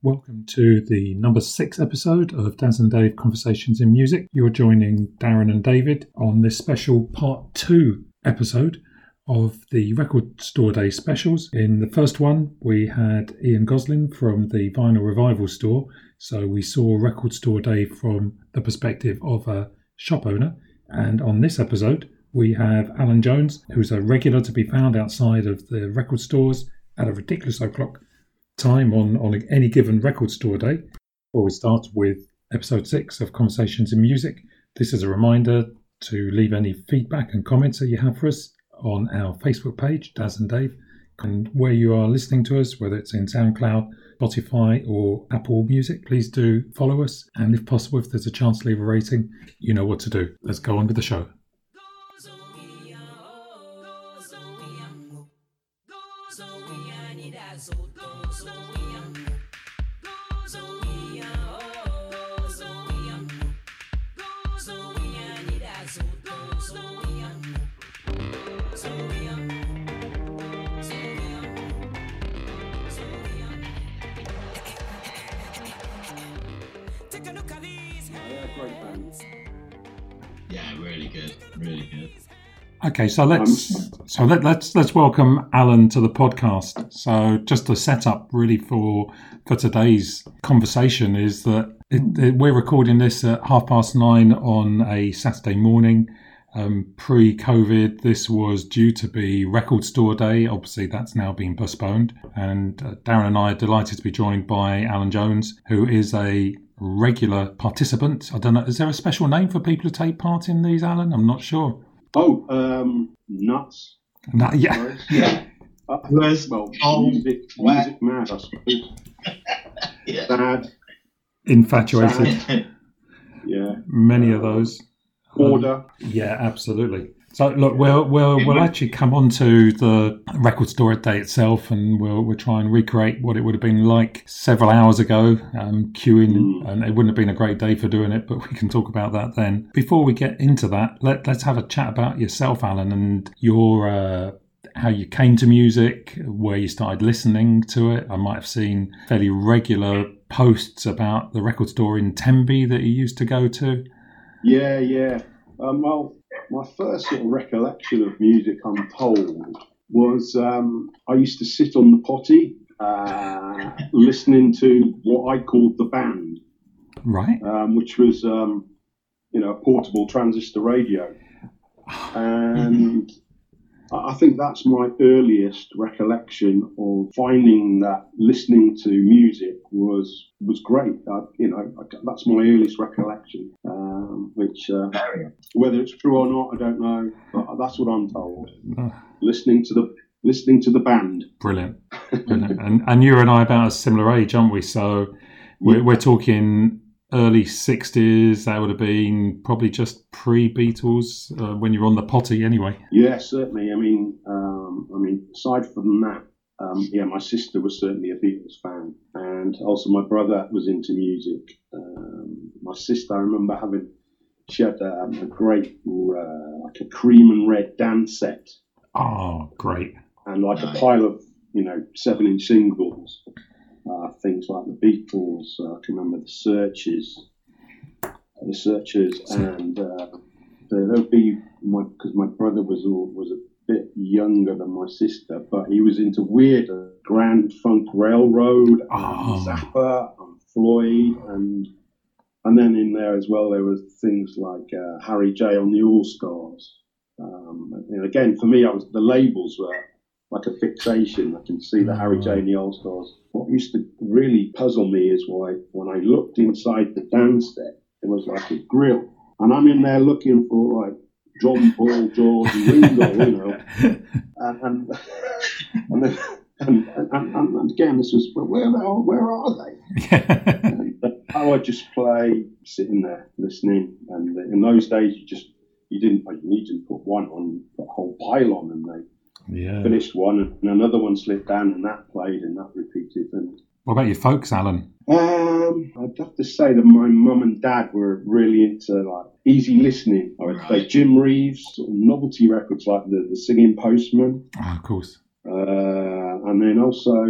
Welcome to the number six episode of Daz and Dave Conversations in Music. You're joining Darren and David on this special part two episode of the Record Store Day specials. In the first one, we had Ian Gosling from the Vinyl Revival store. So we saw Record Store Day from the perspective of a shop owner. And on this episode, we have Alan Jones, who's a regular to be found outside of the record stores at a ridiculous o'clock time on, on any given record store day. Before we start with episode six of Conversations in Music, this is a reminder to leave any feedback and comments that you have for us on our Facebook page, Daz and Dave, and where you are listening to us, whether it's in SoundCloud, Spotify, or Apple Music, please do follow us. And if possible, if there's a chance to leave a rating, you know what to do. Let's go on with the show. Okay, so let's so let, let's let's welcome Alan to the podcast. So just the setup really for for today's conversation is that it, it, we're recording this at half past nine on a Saturday morning. Um, pre-COVID, this was due to be Record Store Day. Obviously, that's now been postponed. And uh, Darren and I are delighted to be joined by Alan Jones, who is a regular participant. I don't know. Is there a special name for people who take part in these, Alan? I'm not sure. Oh, um, nuts. Nut, yeah. yeah. Uh, well, oh, music, music mad, I suppose. yeah. Bad. Infatuated. Sad. yeah. Many of those. Order. Um, yeah, absolutely. So look, we'll we'll we'll actually come on to the record store day itself, and we'll we'll try and recreate what it would have been like several hours ago, um, queuing, mm. and it wouldn't have been a great day for doing it, but we can talk about that then. Before we get into that, let let's have a chat about yourself, Alan, and your. Uh, how you came to music, where you started listening to it. I might have seen fairly regular posts about the record store in Tenby that you used to go to. Yeah, yeah. Um, well, my first sort of recollection of music, I'm told, was um, I used to sit on the potty uh, listening to what I called the band, right? Um, which was um, you know a portable transistor radio, and I think that's my earliest recollection of finding that listening to music was was great. I, you know, that's my earliest recollection. Um, which, uh, whether it's true or not, I don't know. But that's what I'm told. listening to the listening to the band. Brilliant. Brilliant. and and you and I about a similar age, aren't we? So we're, we're talking early 60s that would have been probably just pre-beatles uh, when you're on the potty anyway. Yeah certainly. I mean um, i mean aside from that um, yeah my sister was certainly a beatles fan and also my brother was into music. Um, my sister i remember having she had um, a great uh, like a cream and red dance set. Oh great. And like nice. a pile of you know seven inch singles uh, things like the Beatles. Uh, I can remember the Searchers, the Searchers, and uh, there'll be my because my brother was all, was a bit younger than my sister, but he was into weird Grand Funk Railroad, oh. Zappa, and Floyd, and and then in there as well there was things like uh, Harry J on the All Stars. Um, and again, for me, I was the labels were like a fixation. I can see the Harry mm-hmm. J and the All Stars. What used to really puzzle me is why when I looked inside the downstairs, it was like a grill, and I'm in there looking for like John Paul, George, and Ringo, you know, and and, and, then, and, and, and, again this was where are where are they? and, I would just play, sitting there listening, and in those days you just you didn't you need to put one on, you put a whole pile on, and they yeah. Finished one, and another one slipped down, and that played, and that repeated. And what about your folks, Alan? Um, I'd have to say that my mum and dad were really into like easy listening. I would say Jim Reeves, sort of novelty records like the, the Singing Postman. Oh, of course. Uh, and then also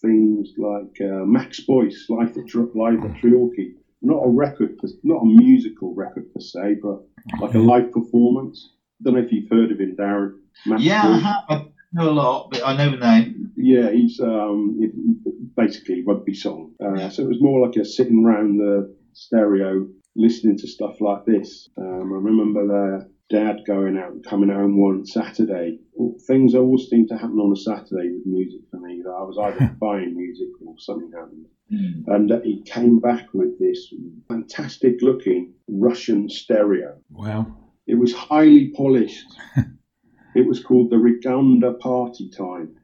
things like uh, Max Boyce, Life at, Live at Treorchy. Not a record, not a musical record per se, but like a live performance. I don't know if you've heard of him, Darren. Max Yeah, I have. I know a lot, but I know the name. Yeah, he's um, basically rugby song. Uh, so it was more like a sitting round the stereo, listening to stuff like this. Um, I remember their dad going out and coming home one Saturday. Well, Things always seem to happen on a Saturday with music for me. I was either buying music or something happened. And uh, he came back with this fantastic looking Russian stereo. Wow. It was highly polished. it was called the Rigonda Party Time.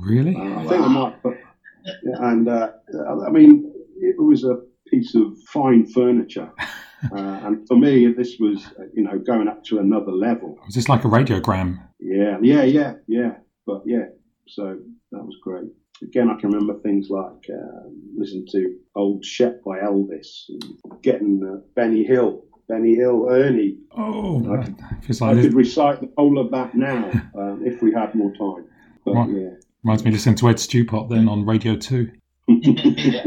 Really? Uh, I think I might, but and uh, I mean, it was a piece of fine furniture, uh, and for me, this was uh, you know going up to another level. Was this like a radiogram? Yeah, yeah, yeah, yeah. But yeah, so that was great. Again, I can remember things like uh, listening to old Shep by Elvis, and getting uh, Benny Hill, Benny Hill, Ernie. Oh, I that feels I could recite the whole of that now um, if we had more time. But Right. yeah. Reminds me of listening to Ed Stewpot then on Radio 2. yeah.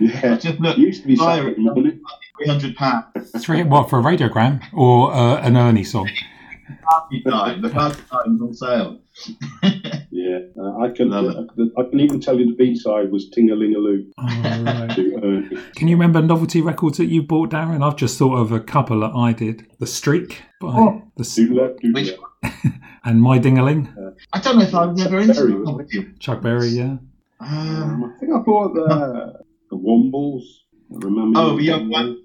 yeah. Just look, It used to be Fire it. morning. three hundred pounds. Three, what, for a radiogram or uh, an Ernie song? Party time. The party time's on sale. Yeah, uh, I can. Love Uh, I can even tell you the B side was Tingalingaloo Oh, right. to Ernie. Can you remember novelty records that you bought, Darren? I've just thought of a couple that I did. The Streak by Oh. the S- Doodle, doodle. Which and My Dingaling, I don't know if I've never into Very novelty. Chuck Berry, yeah. Um, Um, I think I bought the the Wombles. I remember. Oh, the young one.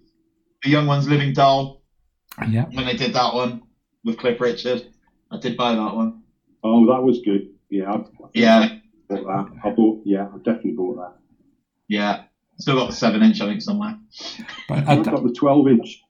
the Young Ones Living Doll. Yeah. When they did that one with Cliff Richard, I did buy that one. Oh, that was good. Yeah, I, I Yeah, I bought that. I bought. Yeah, I definitely bought that. yeah. Still got the seven inch, I think, somewhere. But I've got the twelve inch.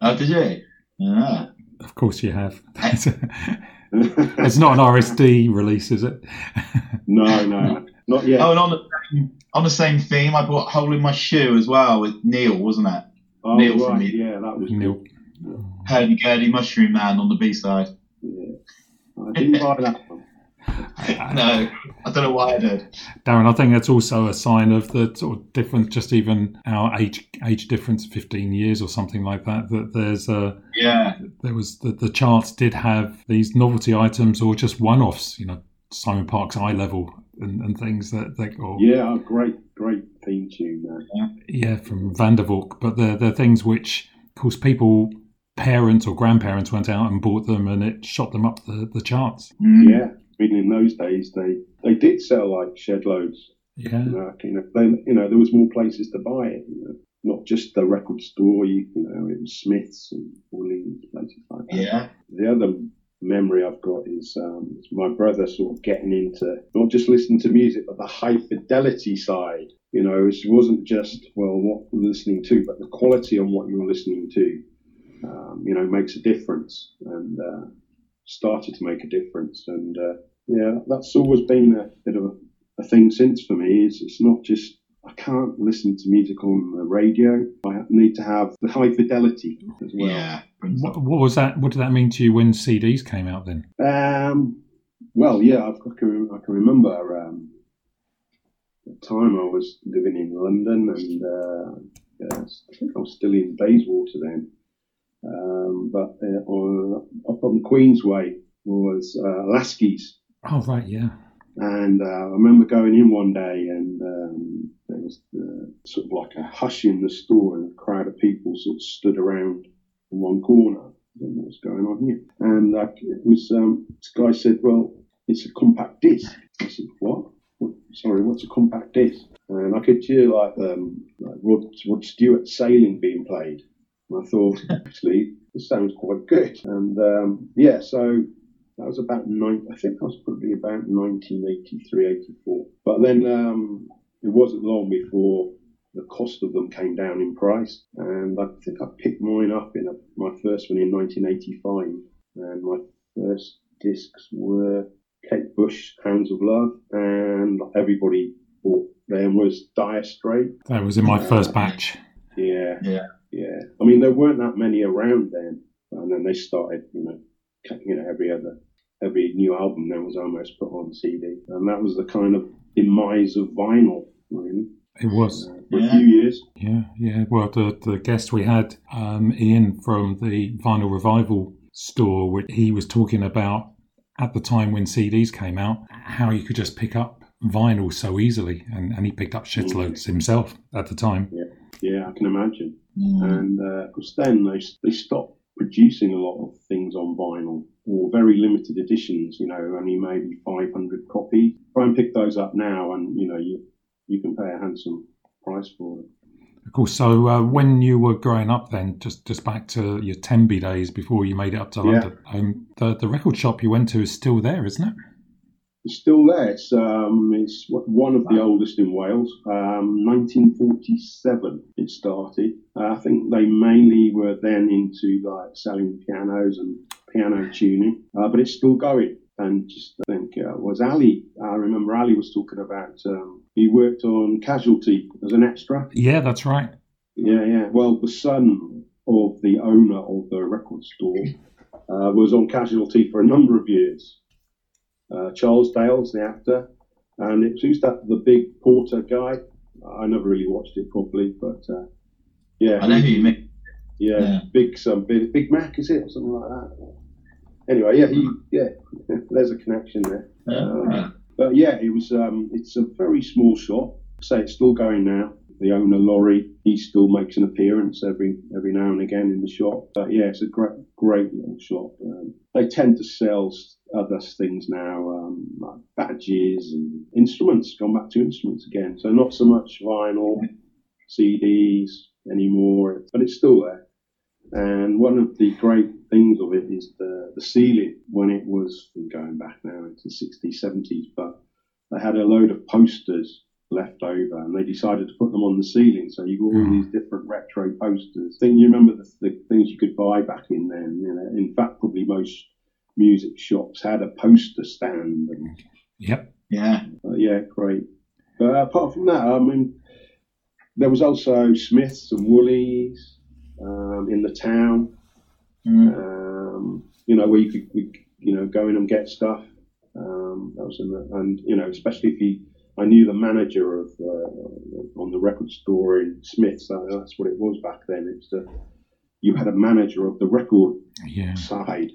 Oh, did you? Yeah. of course you have. Eh. it's not an RSD release, is it? no, no, not yet. Oh, and on the same, on the same theme, I bought "Hole in My Shoe" as well with Neil, wasn't it? oh, Neil from right. me. Yeah, that was Neil. good. Hurdy Gurdy Mushroom Man on the B side. Yeah. I didn't buy that one. No, I don't know why I did. Darren, I think that's also a sign of the sort of difference, just even our age age difference, fifteen years or something like that. That there's a Yeah, there was the, the charts did have these novelty items or just one offs, you know, Simon Park's eye level and, and things that that or Yeah, oh, great, great theme tune. Man. yeah from Vandervalk, but they're they're things which, of course, people parents or grandparents went out and bought them and it shot them up the, the charts. Mm. Yeah, I in those days, they they did sell like shed loads. Yeah. You know, you know, they, you know, there was more places to buy it. You know, not just the record store. You, you know, it was Smiths and Woolies, places like that. yeah, The other memory I've got is, um, is my brother sort of getting into not just listening to music, but the high fidelity side. You know, it wasn't just well what we're listening to, but the quality on what you were listening to. Um, you know, makes a difference, and uh, started to make a difference. And uh, yeah, that's always been a bit of a, a thing since for me. Is it's not just I can't listen to music on the radio. I need to have the high fidelity as well. yeah. What, what was that? What did that mean to you when CDs came out then? Um, well, yeah, I've, I can I can remember um, the time I was living in London, and uh, yes, I think I was still in Bayswater then. Um, but uh, up on Queensway was uh, Lasky's, Oh right, yeah. and uh, I remember going in one day, and um, there was uh, sort of like a hush in the store, and a crowd of people sort of stood around in one corner. Know what's going on here. And like, it was, um, this guy said, "Well, it's a compact disc." I said, "What? what sorry, what's a compact disc?" And I could hear like, um, like Rod, Rod Stewart sailing being played. And I thought, actually, this sounds quite good. And um, yeah, so that was about nine. I think that was probably about 1983, 84. But then um, it wasn't long before the cost of them came down in price, and I think I picked mine up in a, my first one in 1985, and my first discs were Kate Bush, Hounds of Love, and everybody bought them was Dire Straits. That was in my first batch. Yeah, Yeah. Yeah. I mean, there weren't that many around then, and then they started, you know, cutting it every other every new album now was almost put on CD, and that was the kind of demise of vinyl, really. It was. Uh, for Yeah. a few years. Yeah, yeah. Well, the the guest we had, um, Ian from the Vinyl Revival store, which he was talking about at the time when CDs came out, how you could just pick up vinyl so easily, and, and he picked up shitloads himself at the time. Yeah. Yeah, I can imagine. Mm. And uh, of course, then they they stopped producing a lot of things on vinyl or very limited editions. You know, only maybe 500 copies. Try and pick those up now, and you know you you can pay a handsome price for it. Of course. So uh, when you were growing up, then just just back to your Tenby days before you made it up to Yeah. London, um, the the record shop you went to is still there, isn't it? It's still there. It's um, it's one of the oldest in Wales. Um, 1947 it started. Uh, I think they mainly were then into like selling pianos and piano tuning, uh, but it's still going. And just I think uh, was Ali. I remember Ali was talking about. Um, he worked on Casualty as an extra. Yeah, that's right. Yeah, yeah. Well, the son of the owner of the record store uh, was on Casualty for a number of years. Uh, Charles Dale's the actor, and it who's that the big Porter guy? I never really watched it properly, but uh, yeah, I know who you mean. yeah, Yeah. big some big, big Mac is it or something like that? Anyway, yeah, he yeah, there's a connection there. Yeah. But yeah, it was. Um, it's a very small shop. Say it's still going now. The owner, Laurie, he still makes an appearance every every now and again in the shop. But yeah, it's a great great little shop. Um, they tend to sell other things now, um, like badges and instruments. Gone back to instruments again. So not so much vinyl, CDs anymore, but it's still there. And one of the great things of it is the, the ceiling when it was going back now into the 60s, 70s, but they had a load of posters left over and they decided to put them on the ceiling. So you got all these different retro posters. think you remember the, the things you could buy back in then. You know, in fact, probably most music shops had a poster stand. And, Yep. Yeah. uh, yeah, great. But apart from that, I mean, there was also Smiths and Woolies um, in the town. Mm. Um, you know, where you could, you know, go in and get stuff. Um, that was in the, and you know, especially if you, I knew the manager of uh, on the record store in Smiths. Uh, that's what it was back then. It's the you had a manager of the record Yeah. side,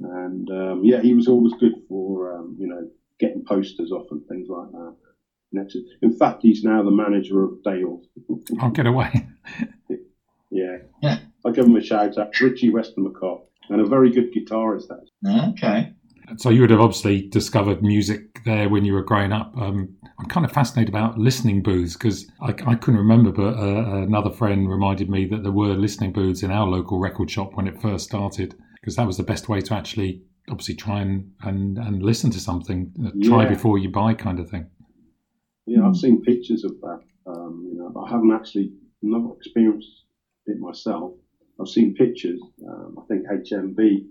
and um, yeah, he was always good for um, you know getting posters off and things like that. Next, in fact, he's now the manager of Dale. I'll get away. Yeah. Yeah. I'll give him a shout out. Richie Weston McCobb. And a very good guitarist, that. Okay. So you would have obviously discovered music there when you were growing up. Um, I'm kind of fascinated about listening booths because I, I couldn't remember, but uh, another friend reminded me that there were listening booths in our local record shop when it first started because that was the best way to actually obviously try and, and, and listen to something, uh, try Yeah. before you buy kind of thing. Yeah, I've seen pictures of that. Um, you know, but I haven't actually not experienced it myself. I've seen pictures. Um, I think HMV,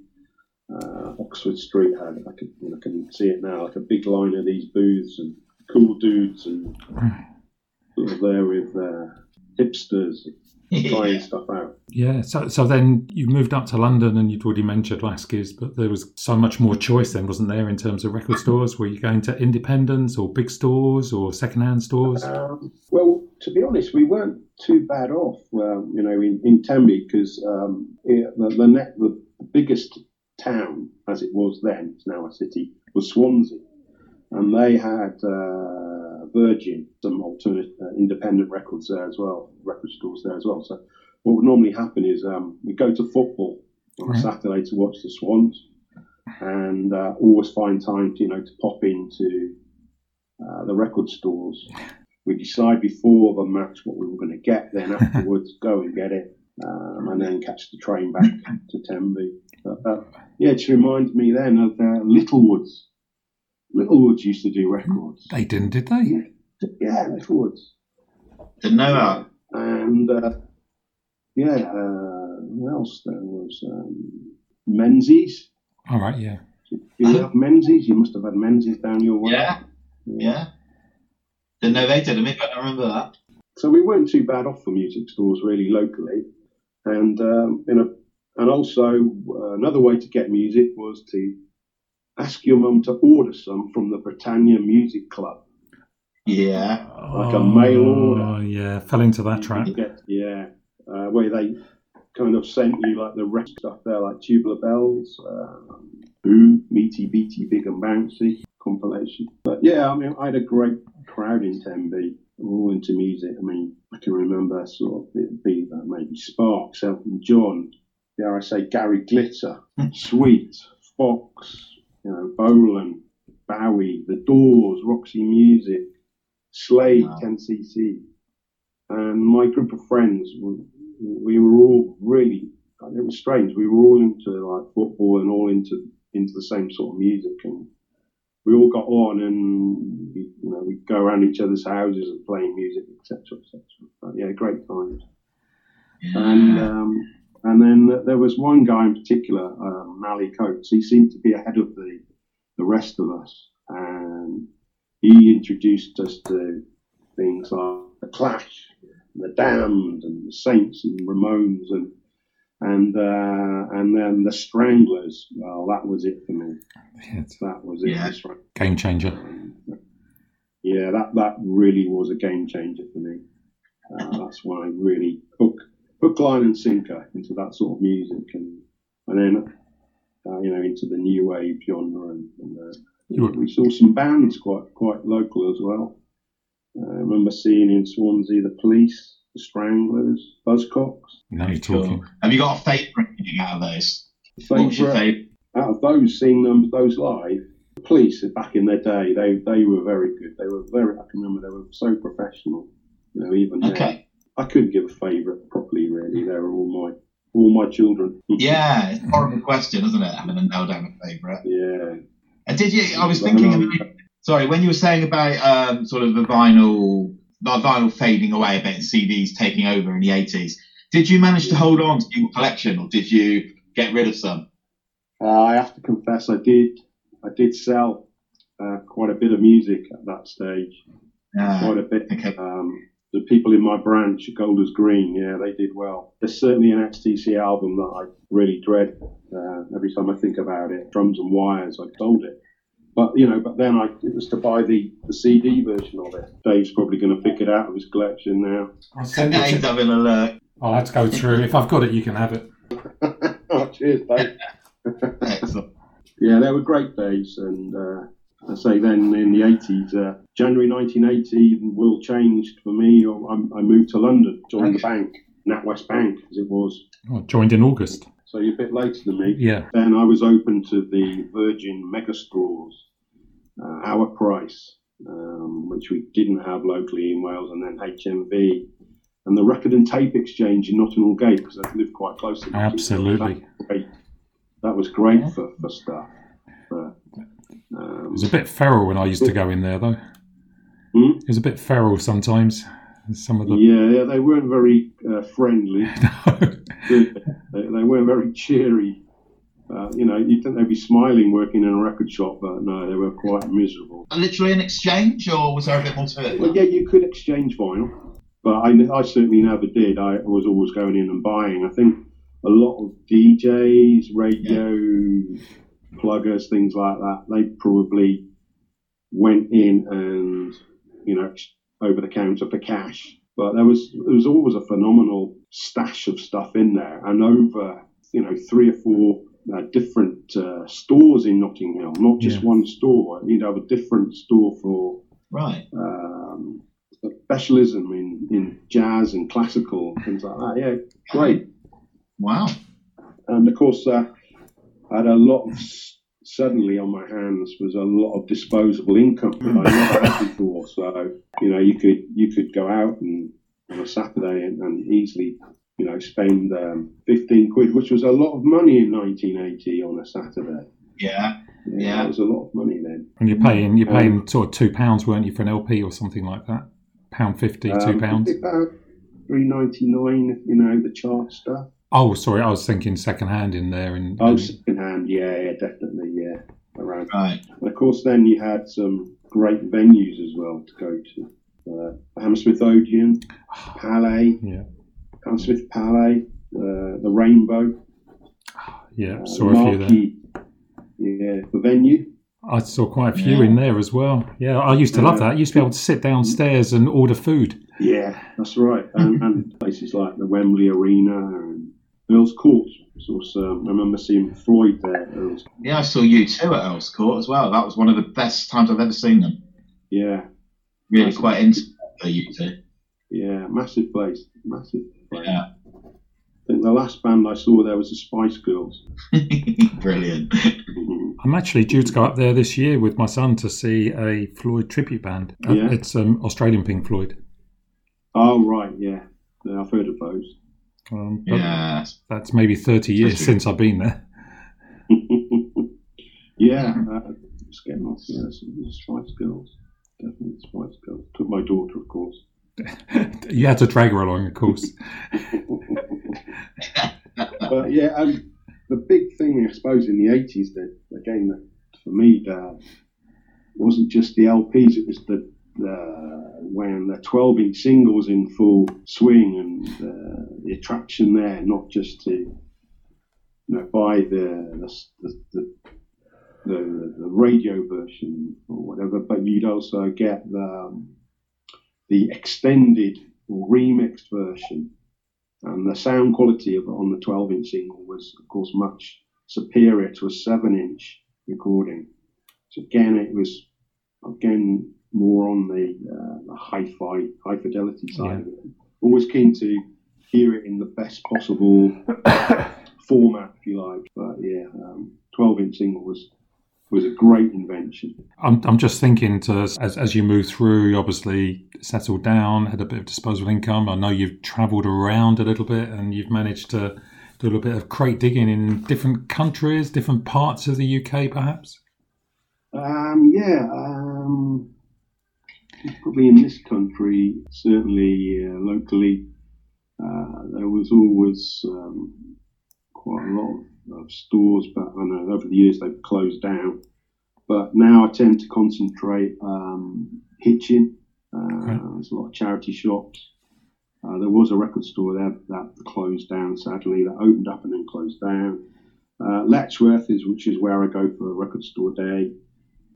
uh, Oxford Street had. I can, you know, can see it now, like a big line of these booths and cool dudes and sort of there with uh, hipsters trying stuff out. Yeah, so so then you moved up to London and you'd already mentioned Lasky's, but there was so much more choice then, wasn't there, in terms of record stores? Were you going to independents or big stores or secondhand stores? Um, well, to be honest, we weren't too bad off, um, you know, in, in Tenby because um, the, the, net, the biggest town, as it was then, it's now a city, was Swansea. And they had uh, Virgin, some alternate uh, independent records there as well, record stores there as well. So what would normally happen is um, we go to football on a Saturday to watch the Swans and uh, always find time to, you know, to pop into uh, the record stores we decide before the match what we were going to get, then afterwards go and get it, um, and then catch the train back to Tenby. But, uh, yeah, it reminds me then of uh, Littlewoods. Littlewoods used to do records. They didn't, did they? Yeah, Littlewoods. Didn't know that. And uh, yeah, uh, what else there was? Um, Menzies. All right, yeah. Did you have Menzies? You must have had Menzies down your way. Yeah. Yeah. Didn't know they did them, but I remember that. So we weren't too bad off for music stores really locally, and um, you know, and also uh, another way to get music was to ask your mum to order some from the Britannia Music Club. Yeah. Like a mail order. Oh, yeah, fell into that trap. Get- yeah, uh, where they kind of sent you like the rest stuff there, like Tubular Bells, um, Boo, Meaty Beaty Big and Bouncy compilation. But yeah, I mean, I had a great crowd in Tenby, all into music. I mean, I can remember sort of it be uh, maybe Sparks, Elton John, dare I say Gary Glitter, Sweet, Fox, you know, Bolan, Bowie, The Doors, Roxy Music, Slade, Wow. 10cc. And my group of friends, we, we were all really, it was strange. We were all into like football and all into into the same sort of music, and we all got on, and we, you know we'd go around each other's houses and playing music, etc., etc. But yeah, great times. And um, and then there was one guy in particular, um, Mally Coates. He seemed to be ahead of the the rest of us, and he introduced us to things like the Clash, the Damned, and the Saints, and Ramones, and and uh, and then the Stranglers. Well, that was it for me. It's That was it. Yeah. Game changer. Yeah, that, that really was a game changer for me. Uh, that's when I really hook, hook, line, and sinker into that sort of music, and and then uh, you know into the new wave genre, and, and uh, You were- we saw some bands quite quite local as well. Uh, I remember seeing in Swansea the Police, the Stranglers, Buzzcocks. Now you're Cool. talking. Have you got a favourite out of those? What was your Favourite favourite? out of those seeing them those live, the police back in their day, they they were very good. They were very. I can remember they were so professional. You know, even. Okay. I couldn't give a favourite properly. Really, they were all my all my children. Yeah, it's a horrible question, isn't it? Having to nail down a favourite. yeah. And did you? I was thinking. About, sorry, when you were saying about um, sort of the vinyl, the vinyl fading away a bit, and CDs taking over in the eighties. Did you manage to hold on to your collection, or did you get rid of some? Uh, I have to confess, I did. I did sell uh, quite a bit of music at that stage. Uh, Quite a bit. okay. Um, the people in my branch, Golders Green, yeah, they did well. There's certainly an XTC album that I really dread uh, every time I think about it. Drums and Wires, I sold it. But you know, but then I it was to buy the, the CD version of it. Dave's probably going to pick it out of his collection now. I'll send Yeah, it to- having a look. I'll have to go through. If I've got it, you can have it. oh, cheers, Dave. Excellent. Yeah, they were great days, and uh, I say then in the 80s, uh, January 1980, the world changed for me. I, I moved to London, joined the bank, NatWest Bank as it was. I joined in August. So you're a bit later than me. Yeah. Then I was open to the Virgin Megastores, uh, Our Price, um, which we didn't have locally in Wales, and then HMV. And the record and tape exchange in Notting Hill Gate, because I lived quite close to Notting Hill. Absolutely. That was great, that was great for, for stuff. But, um, It was a bit feral when I used to go in there, though. Hmm? It was a bit feral sometimes. Some of the. yeah, yeah, they weren't very uh, friendly. they, they weren't very cheery. Uh, you know, you'd think they'd be smiling working in a record shop, but no, they were quite miserable. Literally an exchange, or was there a bit more to it? Well, yeah, you could exchange vinyl, but I, I certainly never did. I was always going in and buying. I think a lot of DJs, radio pluggers, things like that, they probably went in and, you know, over the counter for cash. But there was there was always a phenomenal stash of stuff in there, and over you know three or four uh, different uh, stores in Notting Hill, not just Yeah. one store. You'd have a different store for Right. um, specialism in, in jazz and classical things like that. Yeah, great. Wow. And of course, uh, I had a lot of suddenly on my hands was a lot of disposable income that I never had before. So you know, you could you could go out and on a Saturday and, and easily you know spend um, fifteen quid, which was a lot of money in 1980 on a Saturday. Yeah. Yeah. that was a lot of money then. And you're paying, you're Um, paying sort of two pounds, weren't you, for an LP or something like that? Pound fifty, two Um, pounds. About three ninety nine. You know the chart stuff. Oh, sorry, I was thinking secondhand in there. And, Oh, secondhand, yeah, yeah, definitely, yeah. Around. Right. And of course, then you had some great venues as well to go to. Uh, Hammersmith Odeon, Palais, yeah, Hammersmith Palais, uh, the Rainbow, yeah, uh, saw a few there. Yeah, the venue. I saw quite a few Yeah. in there as well. Yeah, I used to love that. I used to be able to sit downstairs and order food. Yeah, that's right. And, and places like the Wembley Arena and Earl's Court. So, um, I remember seeing Floyd there. at Earl's, Yeah, I saw U2 at Earl's Court as well. That was one of the best times I've ever seen them. yeah, Really Nice. quite into U2. yeah, massive place, massive place. Yeah. I think the last band I saw there was the Spice Girls. Brilliant. I'm actually due to go up there this year with my son to see a Floyd tribute band. Uh, Yeah. It's um, Australian Pink Floyd. oh right, yeah. yeah, I've heard of those. Um, but Yeah. That's maybe 30 years Especially- since I've been there. yeah, uh, just getting off. Yeah, Spice Girls, definitely Spice Girls. Took my daughter, of course. you had to drag her along, of course. but yeah, um, the big thing, I suppose, in the eighties, that again, that for me, uh, wasn't just the LPs; it was the, the when the twelve-inch singles in full swing and uh, the attraction there, not just to you know buy the the, the, the the, the radio version or whatever, but you'd also get the um, the extended or remixed version. And the sound quality of on the 12 inch single was of course much superior to a 7 inch recording. So again it was again more on the, uh, the hi-fi high fidelity side of it always keen to hear it in the best possible format if you like but yeah um, 12 inch single was was a great invention I'm, I'm just thinking to as, as you move through, you obviously settled down, had a bit of disposable income. I know you've travelled around a little bit and you've managed to do a little bit of crate digging in different countries, different parts of the UK, perhaps. Um, yeah, um, probably in this country, certainly uh, locally, uh, there was always um, quite a lot of, stores, but I know over the years they've closed down. But now I tend to concentrate um, Hitchin. Uh, Right. There's a lot of charity shops. Uh, there was a record store there that closed down, sadly, that opened up and then closed down. Uh, Letchworth is, which is where I go for a record store day.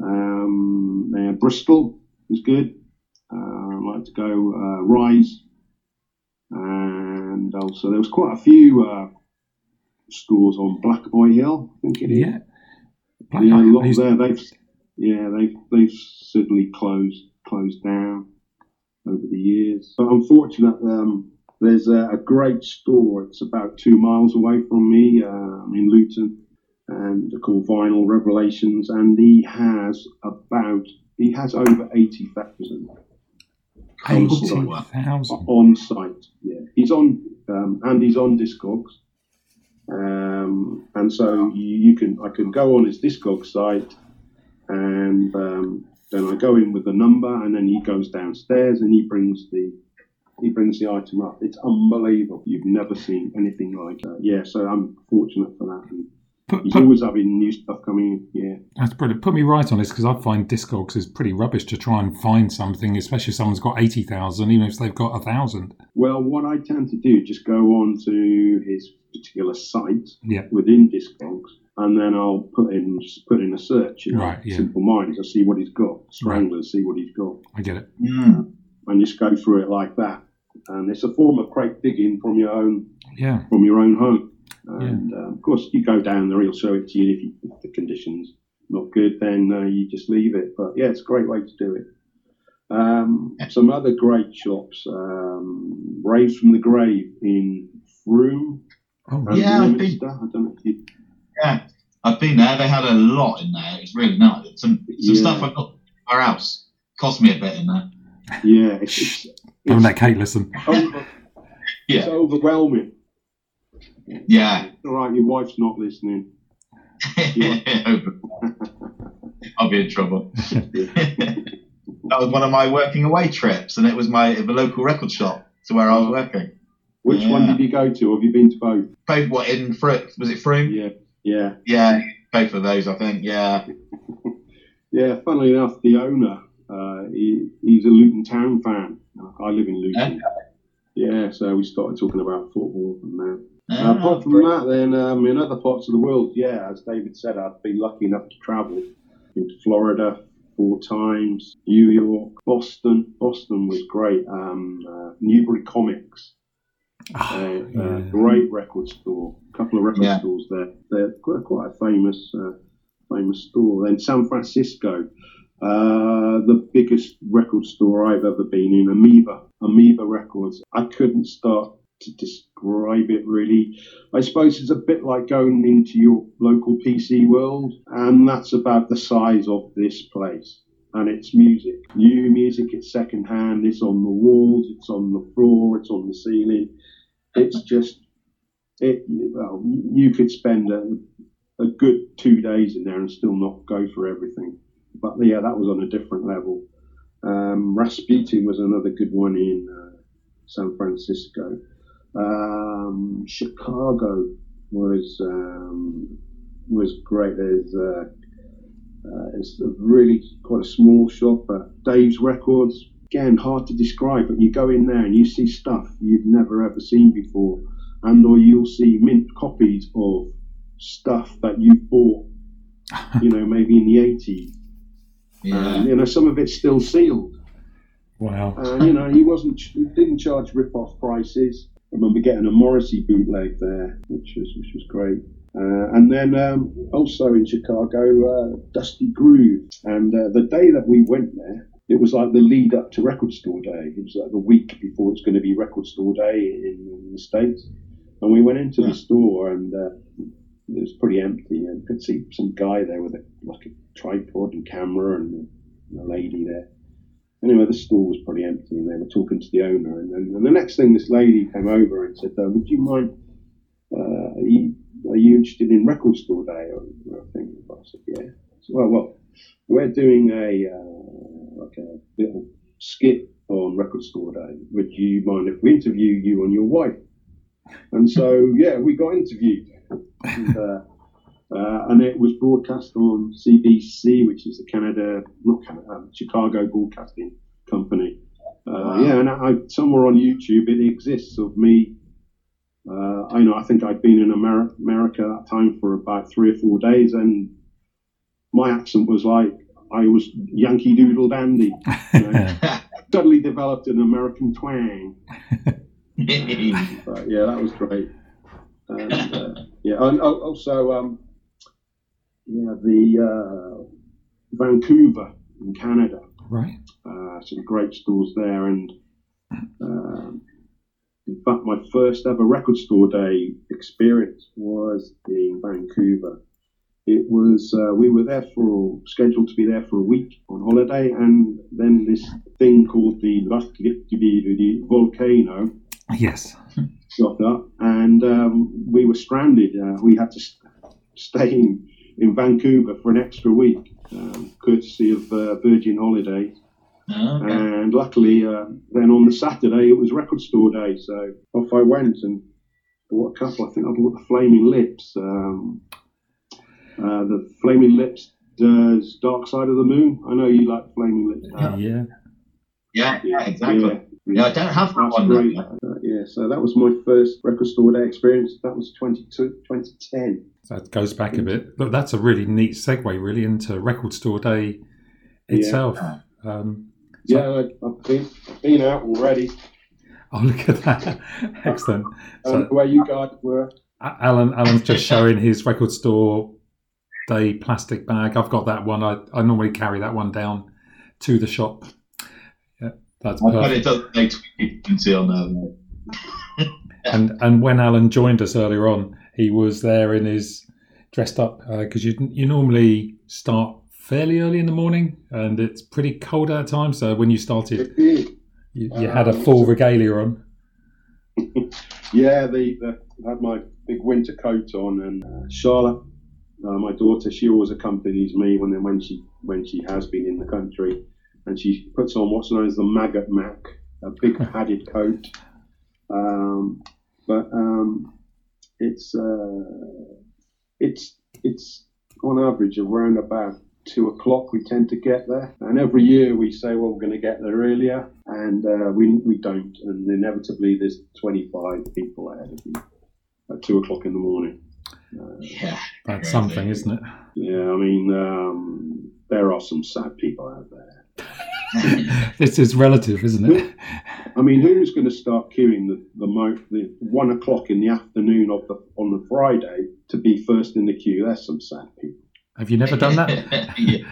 Um, Bristol was good. Uh, I like to go uh, Rise, and also there was quite a few uh, stores on Black Boy Hill. I think it is. Yeah. Yeah, a lot there. They've yeah they've they've certainly closed closed down over the years. But unfortunately, um, there's a, a great store. It's about two miles away from me. Uh, I'm in Luton, and they're called Vinyl Revelations, and he has about he has over eighty thousand on site. 80,000. On site, yeah. He's on um, and he's on Discogs. Um, and so you, you can I can go on his Discogs site and um, then I go in with the number and then he goes downstairs and he brings the he brings the item up. It's unbelievable. You've never seen anything like that. Yeah, so I'm fortunate for that. And Put, he's put, always having new stuff coming in. Yeah. that's brilliant. Put me right on this because I find Discogs is pretty rubbish to try and find something, especially if someone's got 80,000, even if they've got a 1,000. Well, what I tend to do just go on to his particular site Yeah. within Discogs, and then I'll put in just put in a search. You know, Right, yeah. Simple Minds. I'll see what he's got. Stranglers, see what he's got, I get it. Mm. and just go through it like that. And it's a form of crate digging from your own Yeah. from your own home. And uh, of course, you go down there, he'll show it to you. If, you, if the conditions not good, then uh, you just leave it. But yeah, it's a great way to do it. Um, some other great shops, um, Raves from the Grave in Frome. Oh, Yeah, I've been- I don't know you, Yeah, I've been there. They had a lot in there. It's really nice. Some some Yeah. stuff I got somewhere else cost me a bit in there. yeah, it's, it's, it's, let Kate listen. over, it's overwhelming. Yeah. All right, your wife's not listening. I'll be in trouble. that was one of my working away trips, and it was my the local record shop to where I was working. Which one did you go to? Have you been to both? Both what in Fro- was it Frome? Yeah, yeah. Yeah, both of those I think. Yeah, Yeah, funnily enough, the owner, uh, he, he's a Luton Town fan. I live in Luton. Yeah, so we started talking about football and that. Ah, apart from that, then um, in other parts of the world, yeah, as David said, I've been lucky enough to travel into Florida four times, New York, Boston. Boston was great. Um, uh, Newbury Comics, Oh, a, yeah. a great record store. A couple of record Yeah. stores there. They're quite, quite a famous, uh, famous store. Then San Francisco, uh, the biggest record store I've ever been in, Amoeba, Amoeba Records. I couldn't start to describe it really. I suppose it's a bit like going into your local PC world, and that's about the size of this place. And it's music, new music. It's secondhand. It's on the walls. It's on the floor. It's on the ceiling. It's just it. Well, you could spend a, a good two days in there and still not go for everything. But yeah, that was on a different level. Um, Rasputin was another good one in uh, San Francisco. Um, Chicago was um, was great. There's uh, uh, it's a really quite a small shop, but Dave's Records again hard to describe. But you go in there and you see stuff you've never ever seen before, and or you'll see mint copies of stuff that you bought, you know, maybe in the 80s. Yeah. And, you know, some of it's still sealed. Wow. And you know, he wasn't, he didn't charge rip-off prices. I remember getting a Morrissey bootleg there, which was which was great. Uh, and then um, also in Chicago, uh, Dusty Groove. And uh, the day that we went there, it was like the lead up to Record Store Day. It was like the week before it's going to be Record Store Day in, in the States. And we went into Yeah. the store and uh, it was pretty empty. And could see some guy there with a, like a tripod and camera and a, a lady there. Anyway, the store was pretty empty, and they were talking to the owner. And, and, and the next thing, this lady came over and said, uh, "Would you mind? Uh, are, you, are you interested in Record Store Day?" Or, or I think I said, "Yeah." Well, well, we're doing a uh, like a little skit on Record Store Day. Would you mind if we interview you and your wife? And so, yeah, we got interviewed. And, uh, and it was broadcast on CBC, which is the Canada, not Canada, um, Chicago Broadcasting Company. Uh, Wow. Yeah, and I, somewhere on YouTube it exists of me. Uh, I know I think I'd been in America, America at that time for about three or four days, and my accent was like I was Yankee Doodle Dandy. You know, suddenly developed an American twang. But yeah, that was great. And, uh, yeah, and al- also, um, yeah, the uh, Vancouver in Canada, right. uh, some great stores there, and um, in fact, my first ever record store day experience was in Vancouver. It was uh, we were there for scheduled to be there for a week on holiday, and then this thing called the the volcano Yes. got up, and um, we were stranded. Uh, we had to st- stay in, in Vancouver for an extra week, um, courtesy of uh, Virgin Holidays. Oh, okay. And luckily, uh, then on the Saturday, it was record store day, so off I went and bought a couple. I think I bought the Flaming Lips. Um, uh, the Flaming Lips does Dark Side of the Moon. I know you like Flaming Lips. yeah. yeah, yeah, exactly. Yeah. Yeah, I don't have that one. great. Uh, yeah, so that was my first record store day experience. That was 22, 2010. That goes back a bit. Look, that's a really neat segue, really, into Record Store Day itself. Um, so- Yeah, I- I've been, been out already. oh, look at that! Excellent. Um, where you guys were. Alan, Alan's just showing his Record Store Day plastic bag. I've got that one. I, I normally carry that one down to the shop. Yeah, that's But perfect. it doesn't make you on there. And and when Alan joined us earlier on, he was there in his dressed up because you you normally start fairly early in the morning, and it's pretty cold at time. So when you started, you, you had a full regalia on. Yeah, the, the I had my big winter coat on, and uh, Charlotte, uh, my daughter, she always accompanies me when when she when she has been in the country, and she puts on what's known as the maggot mac, a big padded coat. Um, but um, it's uh, it's it's on average around about two o'clock we tend to get there, and every year we say, well, we're going to get there earlier, and uh, we we don't, and inevitably there's 25 people ahead of you. at two o'clock in the morning. Yeah, That's something, isn't it? Yeah, I mean, um, there are some sad people out there. This is relative, isn't it? I mean, who's going to start queuing the the, mo- the one o'clock in the afternoon of the on the Friday to be first in the queue? There's some sad people. Have you never done that? yeah.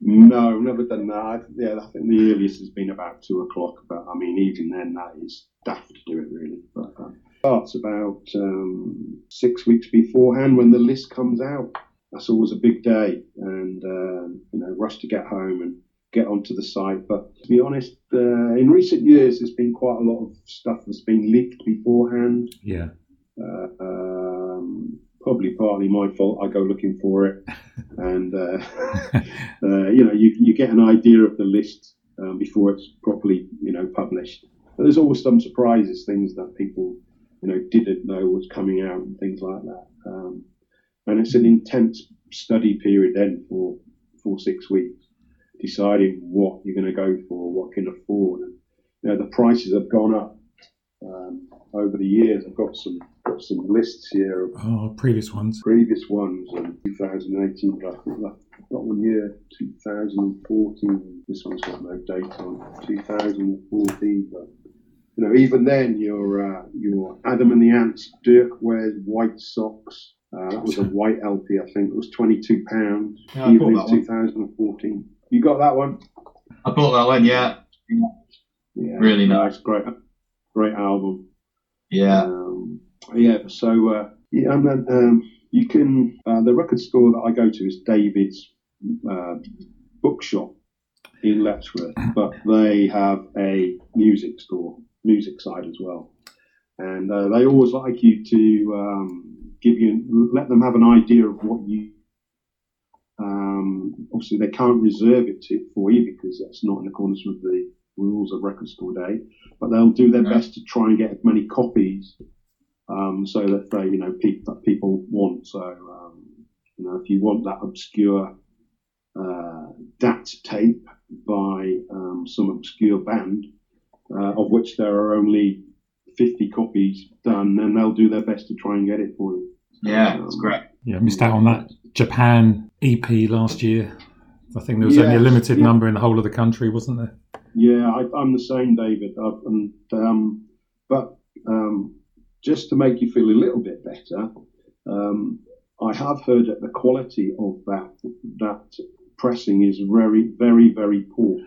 No, I've never done that. I, yeah, I think the earliest has been about two o'clock. But I mean, even then, that is daft to do it really. But um, starts about um, six weeks beforehand when the list comes out. That's always a big day, and um, you know, rush to get home and get onto the site. But to be honest, uh, in recent years, there's been quite a lot of stuff that's been leaked beforehand. Yeah. Uh, um, probably partly my fault. I go looking for it, and uh, uh, you know, you, you get an idea of the list um, before it's properly, you know, published. But there's always some surprises, things that people, you know, didn't know was coming out and things like that. Um, and it's an intense study period then for for six weeks, deciding what you're going to go for, what you can afford. And, you know, the prices have gone up um, over the years. I've got some got some lists here of Oh, previous ones. previous ones in 2018, but I think I've got one year, 2014. This one's got no date on 2014, but you know, even then, your uh, your Adam and the Ants, Dirk wears white Sox. Uh, that was a white LP, I think. It was 22 pounds, Yeah, even in that one. 2014. You got that one? I bought that one. Yeah, Yeah, Really nice, great, great album. yeah. Um, yeah, so uh, yeah, and then um, you can uh, the record store that I go to is David's uh, bookshop in Letchworth, but they have a music store, music side as well, and uh, they always like you to um, give you let them have an idea of what you. Um, obviously, they can't reserve it to, for you because that's not in accordance with the rules of Record Store Day. But they'll do their Right. best to try and get as many copies um, so that they, you know, pe- that people want. So, um, you know, if you want that obscure uh, DAT tape by um, some obscure band, uh, of which there are only 50 copies done, then they'll do their best to try and get it for you. Yeah, it's Um, great. Yeah, missed out on that Japan EP last year. I think there was only a limited yeah. number in the whole of the country, wasn't there? Yeah, I, I'm the same, David. I've, and, um, but um, just to make you feel a little bit better, um, I have heard that the quality of that that pressing is very, very, very poor,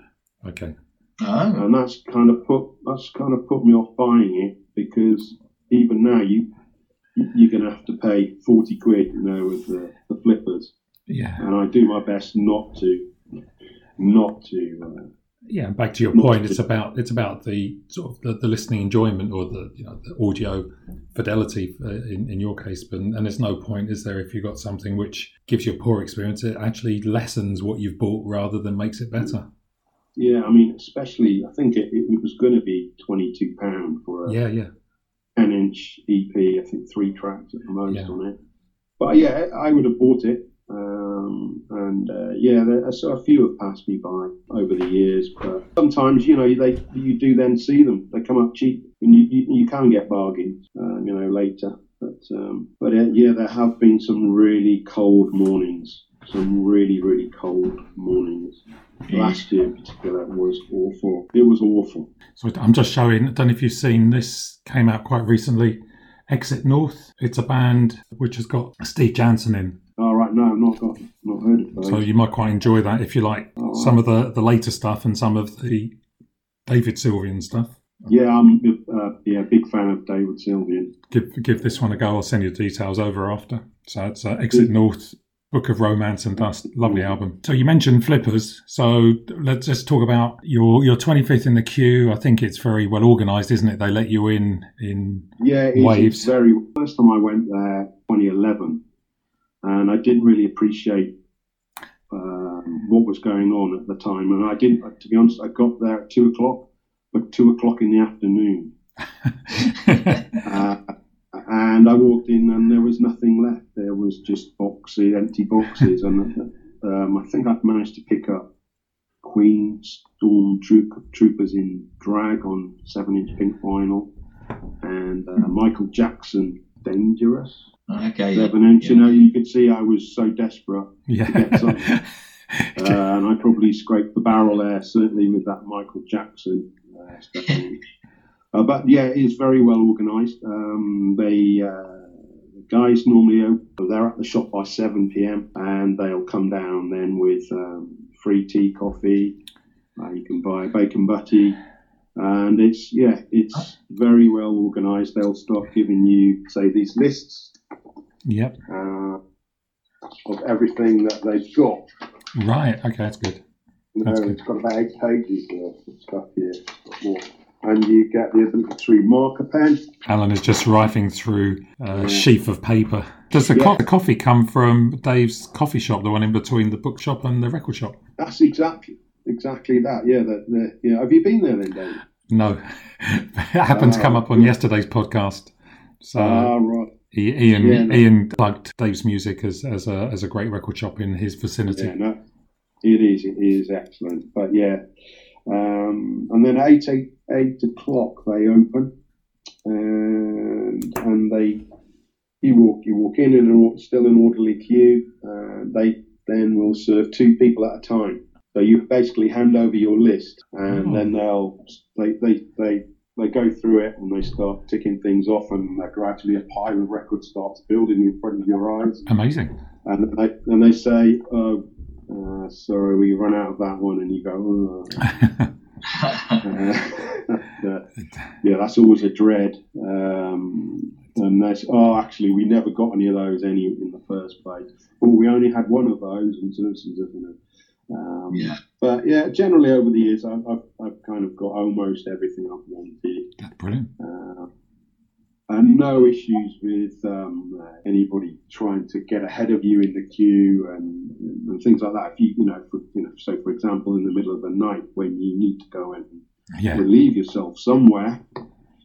Okay. Oh, and that's kind of put that's kind of put me off buying it because even now you you're going to have to pay forty quid, you know, with the, the flippers, Yeah. and I do my best not to not to. Uh, Yeah, back to your point, to- it's about it's about the sort of the, the listening enjoyment or the you know the audio fidelity uh, in, in your case. But and there's no point, is there, if you've got something which gives you a poor experience, it actually lessens what you've bought rather than makes it better. Yeah, I mean, especially I think it, it was going to be twenty two pound for a Yeah, yeah, ten inch EP. I think three tracks at the most Yeah. on it. But yeah, I would have bought it. Um, and uh, yeah, there, so a few have passed me by over the years. But sometimes you know they you do then see them. They come up cheap, and you you, you can get bargains. Uh, you know later. But um, but uh, yeah, there have been some really cold mornings. Some really really cold mornings. Last year in particular was awful. It was awful. So I'm just showing. I don't know if you've seen this. Came out quite recently. Exit North. It's a band which has got Steve Jansen in, All right, no, I've not got, not heard of those. so you might quite enjoy that if you like Oh, some of the the later stuff and some of the David Sylvian stuff. yeah, I'm uh, yeah big fan of David Sylvian. Give give this one a go. I'll send you details over after. So it's uh, Exit North, Book of Romance and Dust. Lovely album. So you mentioned flippers. So let's just talk about your your 25th in the queue. I think it's very well organised, isn't it? They let you in in Yeah, it's Waves. very. First time I went there, 2011, and I didn't really appreciate um, what was going on at the time. And I didn't, to be honest, I got there at two o'clock, but two o'clock in the afternoon. Uh, and I walked in and there was nothing left. There was just boxes, empty boxes, and um, I think I'd managed to pick up Queen Storm Troop, Troopers in drag on seven-inch pink vinyl, and uh, Michael Jackson dangerous. Okay. Seven inch, you know, you could see I was so desperate. Yeah. get some. Uh, and I probably scraped the barrel there, certainly with that Michael Jackson uh, stuff. uh, but yeah, it is very well organised. Um, they uh, the guys normally open, they're at the shop by 7 p.m. and they'll come down then with um, free tea, coffee. Uh, you can buy a bacon butty, and it's yeah, it's very well organised. They'll start giving you say these lists yep. uh, of everything that they've got. Right. Okay, that's good. You That's know, good. it's got about eight pages worth of stuff here. And you get the to marker pen. Alan is just rifling through a Yeah. sheaf of paper. Does the, Yeah. co- the coffee come from Dave's coffee shop, the one in between the bookshop and the record shop? That's exactly exactly that. Yeah, the, the, yeah. Have you been there then, Dave? No, it happened to come up on yesterday's podcast. So Ah, right. Ian Yeah, no. Ian plugged Dave's music as, as a as a great record shop in his vicinity. Yeah, no, it is. It is excellent. But yeah, um, and then at eight, eight eight o'clock they open, and and they you walk you walk in in an, still an orderly queue. Uh, they then will serve two people at a time. So you basically hand over your list, and Oh. then they'll they, they they they go through it and they start ticking things off, and uh, gradually a pile of records starts building in front of your eyes Amazing. and they and they say, "Oh, uh, sorry, we run out of that one," and you go, oh. Uh, "Yeah, that's always a dread." Um, and they say, "Oh, actually, we never got any of those any in the first place. Oh, we only had one of those." And so, so, so, you know. Um, Yeah. But yeah, generally over the years, I've, I've, I've kind of got almost everything I've wanted. That's brilliant. Uh, and no issues with um, uh, anybody trying to get ahead of you in the queue and, and things like that. If you, you know, for, you know, so for example, in the middle of the night when you need to go and Yeah. relieve yourself somewhere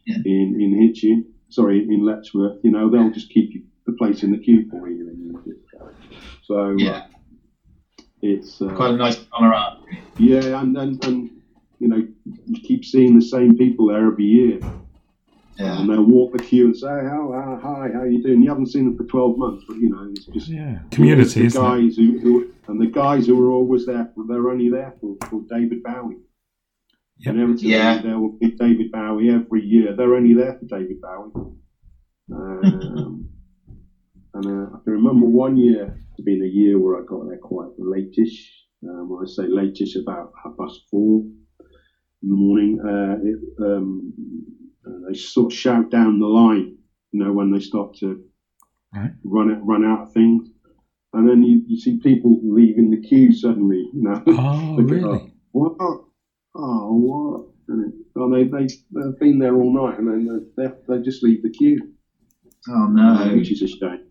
Yeah. in in Hitchin, sorry, in Letchworth, you know, they'll just keep you the place in the queue for you. And you just go. So Yeah. uh, it's uh, Quite a nice panorama. yeah, and, and and you know, you keep seeing the same people there every year. Yeah. And they'll walk the queue and say, "How, how hi, how you doing?" You haven't seen them for twelve months, but you know, it's just Yeah. Community, the isn't it? guys who, who and the guys who are always there, they're only there for, for David Bowie. Yep. Inevitably, Yeah. there will be David Bowie every year. They're only there for David Bowie. Um, and uh, I can remember one year to being a year where I got there quite latish. Um, when I say latish, about half past four in the morning. Uh, it, um, uh, they sort of shout down the line, you know, when they start to Right. run it, run out of things. And then you, you see people leaving the queue suddenly, you know. Oh, really? that. What? Oh, what? And it- oh, they, they, they've been there all night and then they, they just leave the queue, Oh no. which is a shame.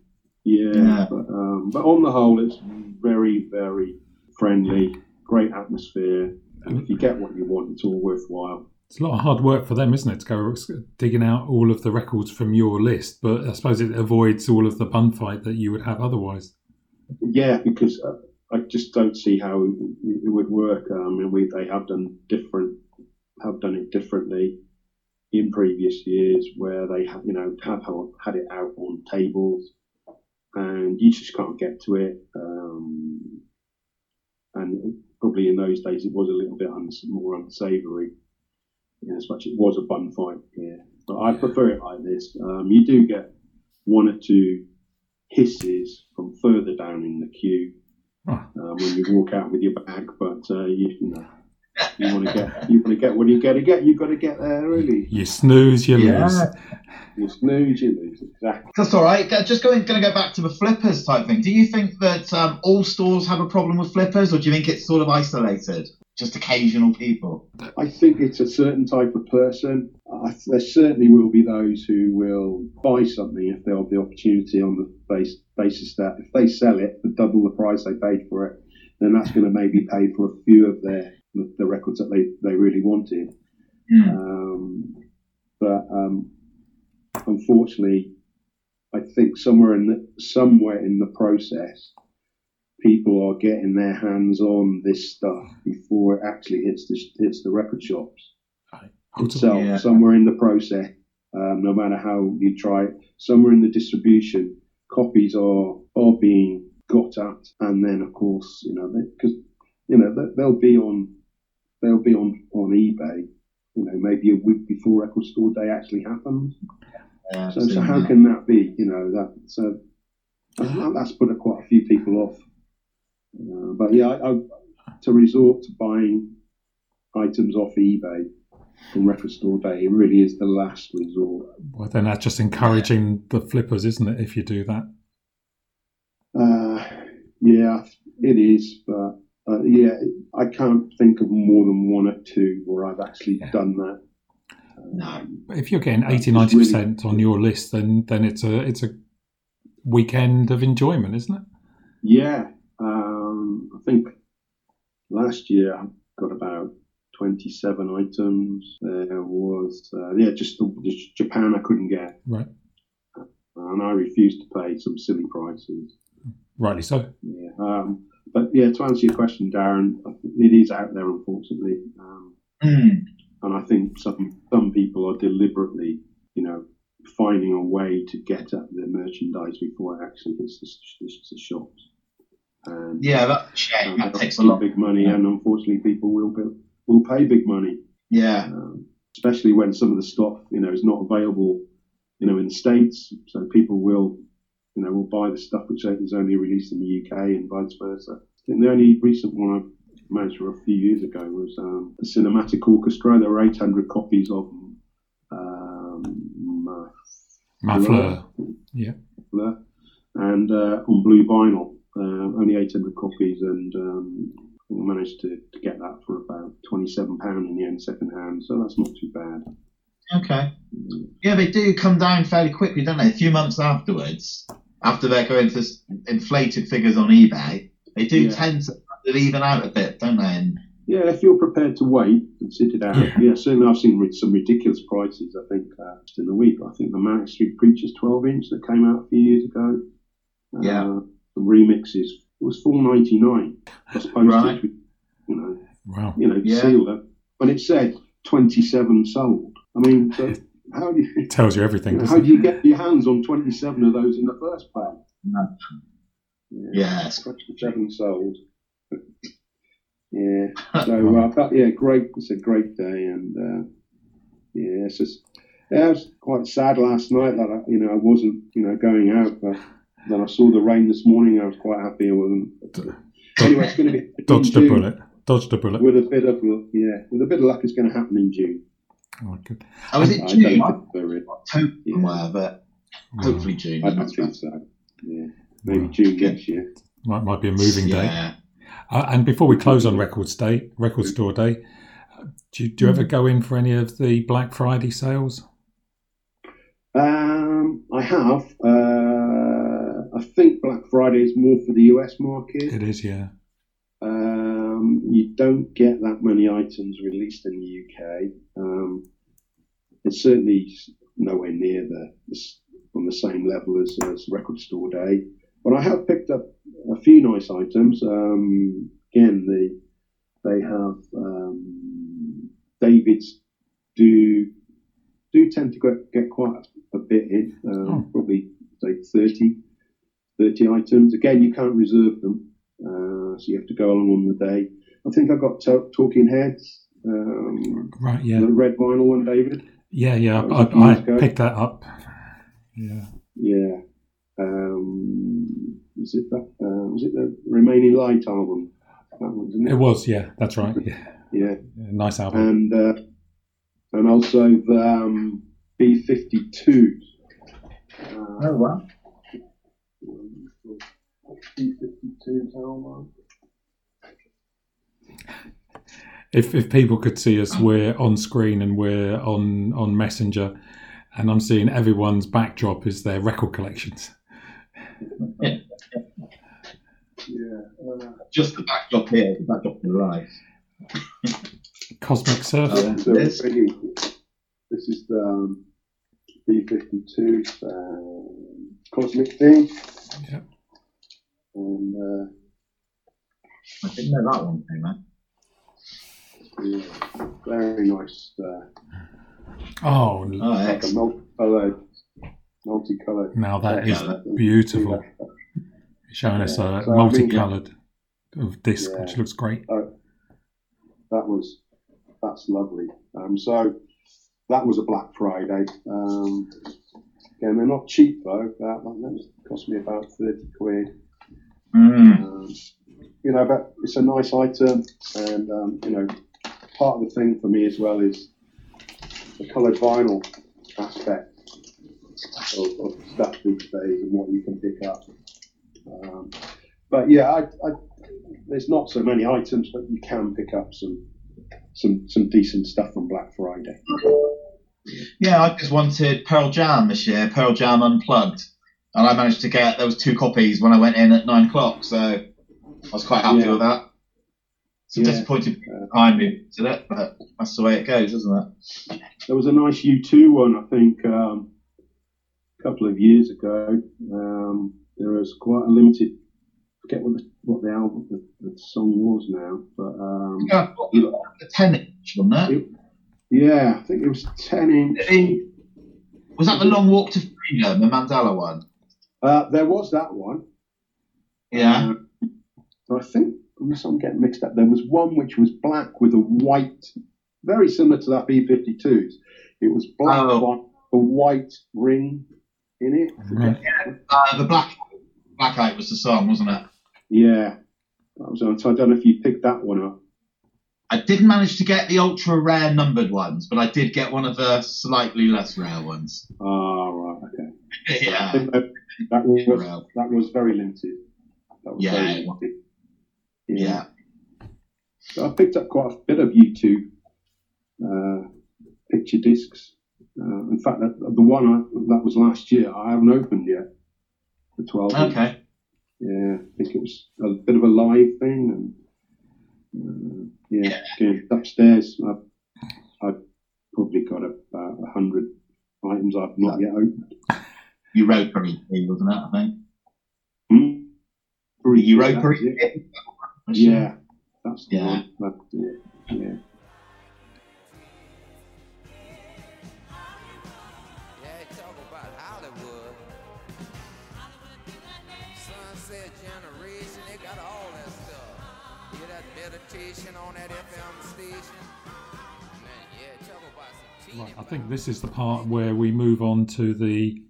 Yeah, Yeah. But, um, but on the whole, it's very, very friendly, great atmosphere. And if you get what you want, it's all worthwhile. It's a lot of hard work for them, isn't it, to go digging out all of the records from your list? But I suppose it avoids all of the bun fight that you would have otherwise. Yeah, because uh, I just don't see how it, it would work. I mean, we they have done different, have done it differently in previous years, where they have you know have had it out on tables, and you just can't get to it. Um, and probably in those days it was a little bit uns- more unsavoury, in as much it was a bun fight here. But I prefer it like this. Um, you do get one or two hisses from further down in the queue um, when you walk out with your bag, but uh, you, you know you want to get you want to get what you got to get. You've got to get there early. You snooze, you Yeah. lose. You snooze, you lose. Exactly. That's all right. Just going, going to go back to the flippers type thing. Do you think that um, all stores have a problem with flippers, or do you think it's sort of isolated, just occasional people? I think it's a certain type of person. I, there certainly will be those who will buy something if they have the opportunity on the base, basis that if they sell it for double the price they paid for it, then that's going to maybe pay for a few of their the, the records that they, they really wanted. Um, but um, unfortunately, I think somewhere in the, somewhere in the process, people are getting their hands on this stuff before it actually hits the hits the record shops itself. Yeah. Somewhere in the process, Um, no matter how you try it, somewhere in the distribution, copies are are being got at, and then of course, you know, because you know they'll be on they'll be on on eBay, you know, maybe a week before Record Store Day actually happens. Yeah, So, so how can that be? You know that so that- that's put a, quite a few people off. Uh, but yeah, I, I, to resort to buying items off eBay from Record Store Day it really is the last resort. Well, then that's just encouraging the flippers, isn't it? If you do that. Uh, yeah, it is, but uh, yeah, I can't think of more than one or two where I've actually Yeah. done that. No. If you're getting That's 80 90 really- percent on your list, then then it's a it's a weekend of enjoyment, isn't it? Yeah, um, I think last year I got about 27 items. There was, uh, yeah, just the, just Japan I couldn't get. Right. And I refused to pay some silly prices. Rightly so. Yeah. Um, but yeah, to answer your question, Darren, it is out there, unfortunately. Um, Mm. and I think some some people are deliberately, you know, finding a way to get at the merchandise before it actually hits the, hits the shops. And Yeah, that's a shame. um, That takes a pay lot. big money, and unfortunately, people will be, will pay big money, Yeah. um, especially when some of the stuff, you know, is not available, you know, in the states. So people will, you know, will buy the stuff which is only released in the UK and vice versa. I think the only recent one I managed for a few years ago was um, the Cinematic Orchestra. There were 800 copies of um, Ma- Mafleur. Yeah. Fleur, and uh, on blue vinyl, uh, only 800 copies, and um, I managed to, to get that for about 27 pound in the end, second hand. So that's not too bad. Okay. Yeah, they do come down fairly quickly, don't they? A few months afterwards, after they're going to s- inflated figures on eBay, they do Yeah. tend to even out a bit, don't they? And Yeah, if you're prepared to wait and sit it out. Yeah. Yeah, certainly I've seen ri- some ridiculous prices. I think uh, just in the week. I think the Manic Street Preachers 12 inch that came out a few years ago. Uh, Yeah. The remixes it was 4.99 plus postage. Right. You know, Wow. you know, Yeah. sealed it, and it said 27 sold. I mean, so how do you? It tells you everything, You know, how it? do you get your hands on 27 of those in the first place? No. Yes. 27 sold. yeah. So, uh, but yeah, great. It's a great day, and uh, yeah, it's just. Yeah, I was quite sad last night that I, you know I wasn't you know going out, but then I saw the rain this morning. I was quite happy I wasn't. Anyway, it's going to be Dodged in a bullet. Dodged a bullet. With a bit of luck, yeah, with a bit of luck, it's going to happen in June. Oh, good. Oh, is it don't June? think I there is. hope Yeah. somewhere, but hopefully June. I don't think so. Yeah, maybe June next year. Might, might be a moving day. Yeah. Uh, and before we close on Records Day, Record Store Day, uh, do you, do you ever go in for any of the Black Friday sales? Um, I have. Uh, I think Black Friday is more for the US market. It is, yeah. Um, you don't get that many items released in the UK. Um, it's certainly nowhere near the, the on the same level as, as Record Store Day. But I have picked up a few nice items. Um, again, the they have um, David's do do tend to get, get quite a bit in, um, Oh. probably say 30, 30 items. Again, you can't reserve them, so you have to go along on the day. I think I got to- Talking Heads, um, Right, yeah. the red vinyl one, David. Yeah, yeah. That was a few I, I picked that up. Yeah. Yeah. Um, is it that? Uh, was it the Remain in Light album? That one, wasn't it? It was, yeah. That's right. Yeah. Yeah. Yeah, Nice album. and uh, and also the um, B52. Uh, Oh, wow. B52 album. If if people could see us, we're on screen and we're on on Messenger, and I'm seeing everyone's backdrop is their record collections. Yeah. Uh, Just the backdrop here, the backdrop to the right. Cosmic Surf. Oh, so this? this is the um, B52 um, Cosmic thing. Yeah. And uh, I didn't know that one came out. yeah, very nice. Uh, Oh, Oh, like a excellent. multicolored, multicolored. now that is Yeah, beautiful. Showing us Yeah, a so I mean, multicolored of disc, Yeah. which looks great. That was that's lovely. Um, so that was a Black Friday. Um, again, they're not cheap though. That, that cost me about thirty quid. Mm. Um, you know, but it's a nice item, and um, you know, part of the thing for me as well is the coloured vinyl aspect of, of stuff these days and what you can pick up. Um, but yeah, I, I, there's not so many items, but you can pick up some some some decent stuff on Black Friday. Yeah, I just wanted Pearl Jam this year, Pearl Jam Unplugged. And I managed to get, there was two copies when I went in at nine o'clock, so I was quite happy Yeah. with that. A Yeah. disappointing behind me to it, but that's the way it goes, isn't it? There was a nice U2 one, I think, um, a couple of years ago. Um, there was quite a limited. Forget what the what the album the, the song was now, but um, Yeah, the 10 inch, wasn't it? yeah, I think it was ten inch. Was that the Long Walk to Freedom, the Mandela one? Uh, there was that one. Yeah. Uh, but I think unless I'm getting mixed up, there was one which was black with a white, very similar to that B52s. It was black Oh. with a white ring in it. Right. Uh, the Black Blackout was the song, wasn't it? Yeah, that was. So I don't know if you picked that one up. I didn't manage to get the ultra rare numbered ones, but I did get one of the slightly less rare ones. Ah, right, okay. I yeah. think that, was that was very limited. That was Yeah, very limited. Yeah. So I picked up quite a bit of U2 uh, picture discs. Uh, in fact, that, the one I, that was last year, I haven't opened yet. The 12. Okay. Yeah, I think it was a bit of a live thing. And uh, yeah, Yeah. upstairs, I've, I've probably got about a hundred items I've not yet opened. Europa EP, wasn't it? I think. Hmm? The Europa That's it. Yeah, that's the Yeah. one. That's. Yeah. Yeah, talk about Hollywood. Sunset Generation, they got all that stuff. Hear that meditation on that FM station? Man, yeah, talk about some Right, I think this is the part where we move on to the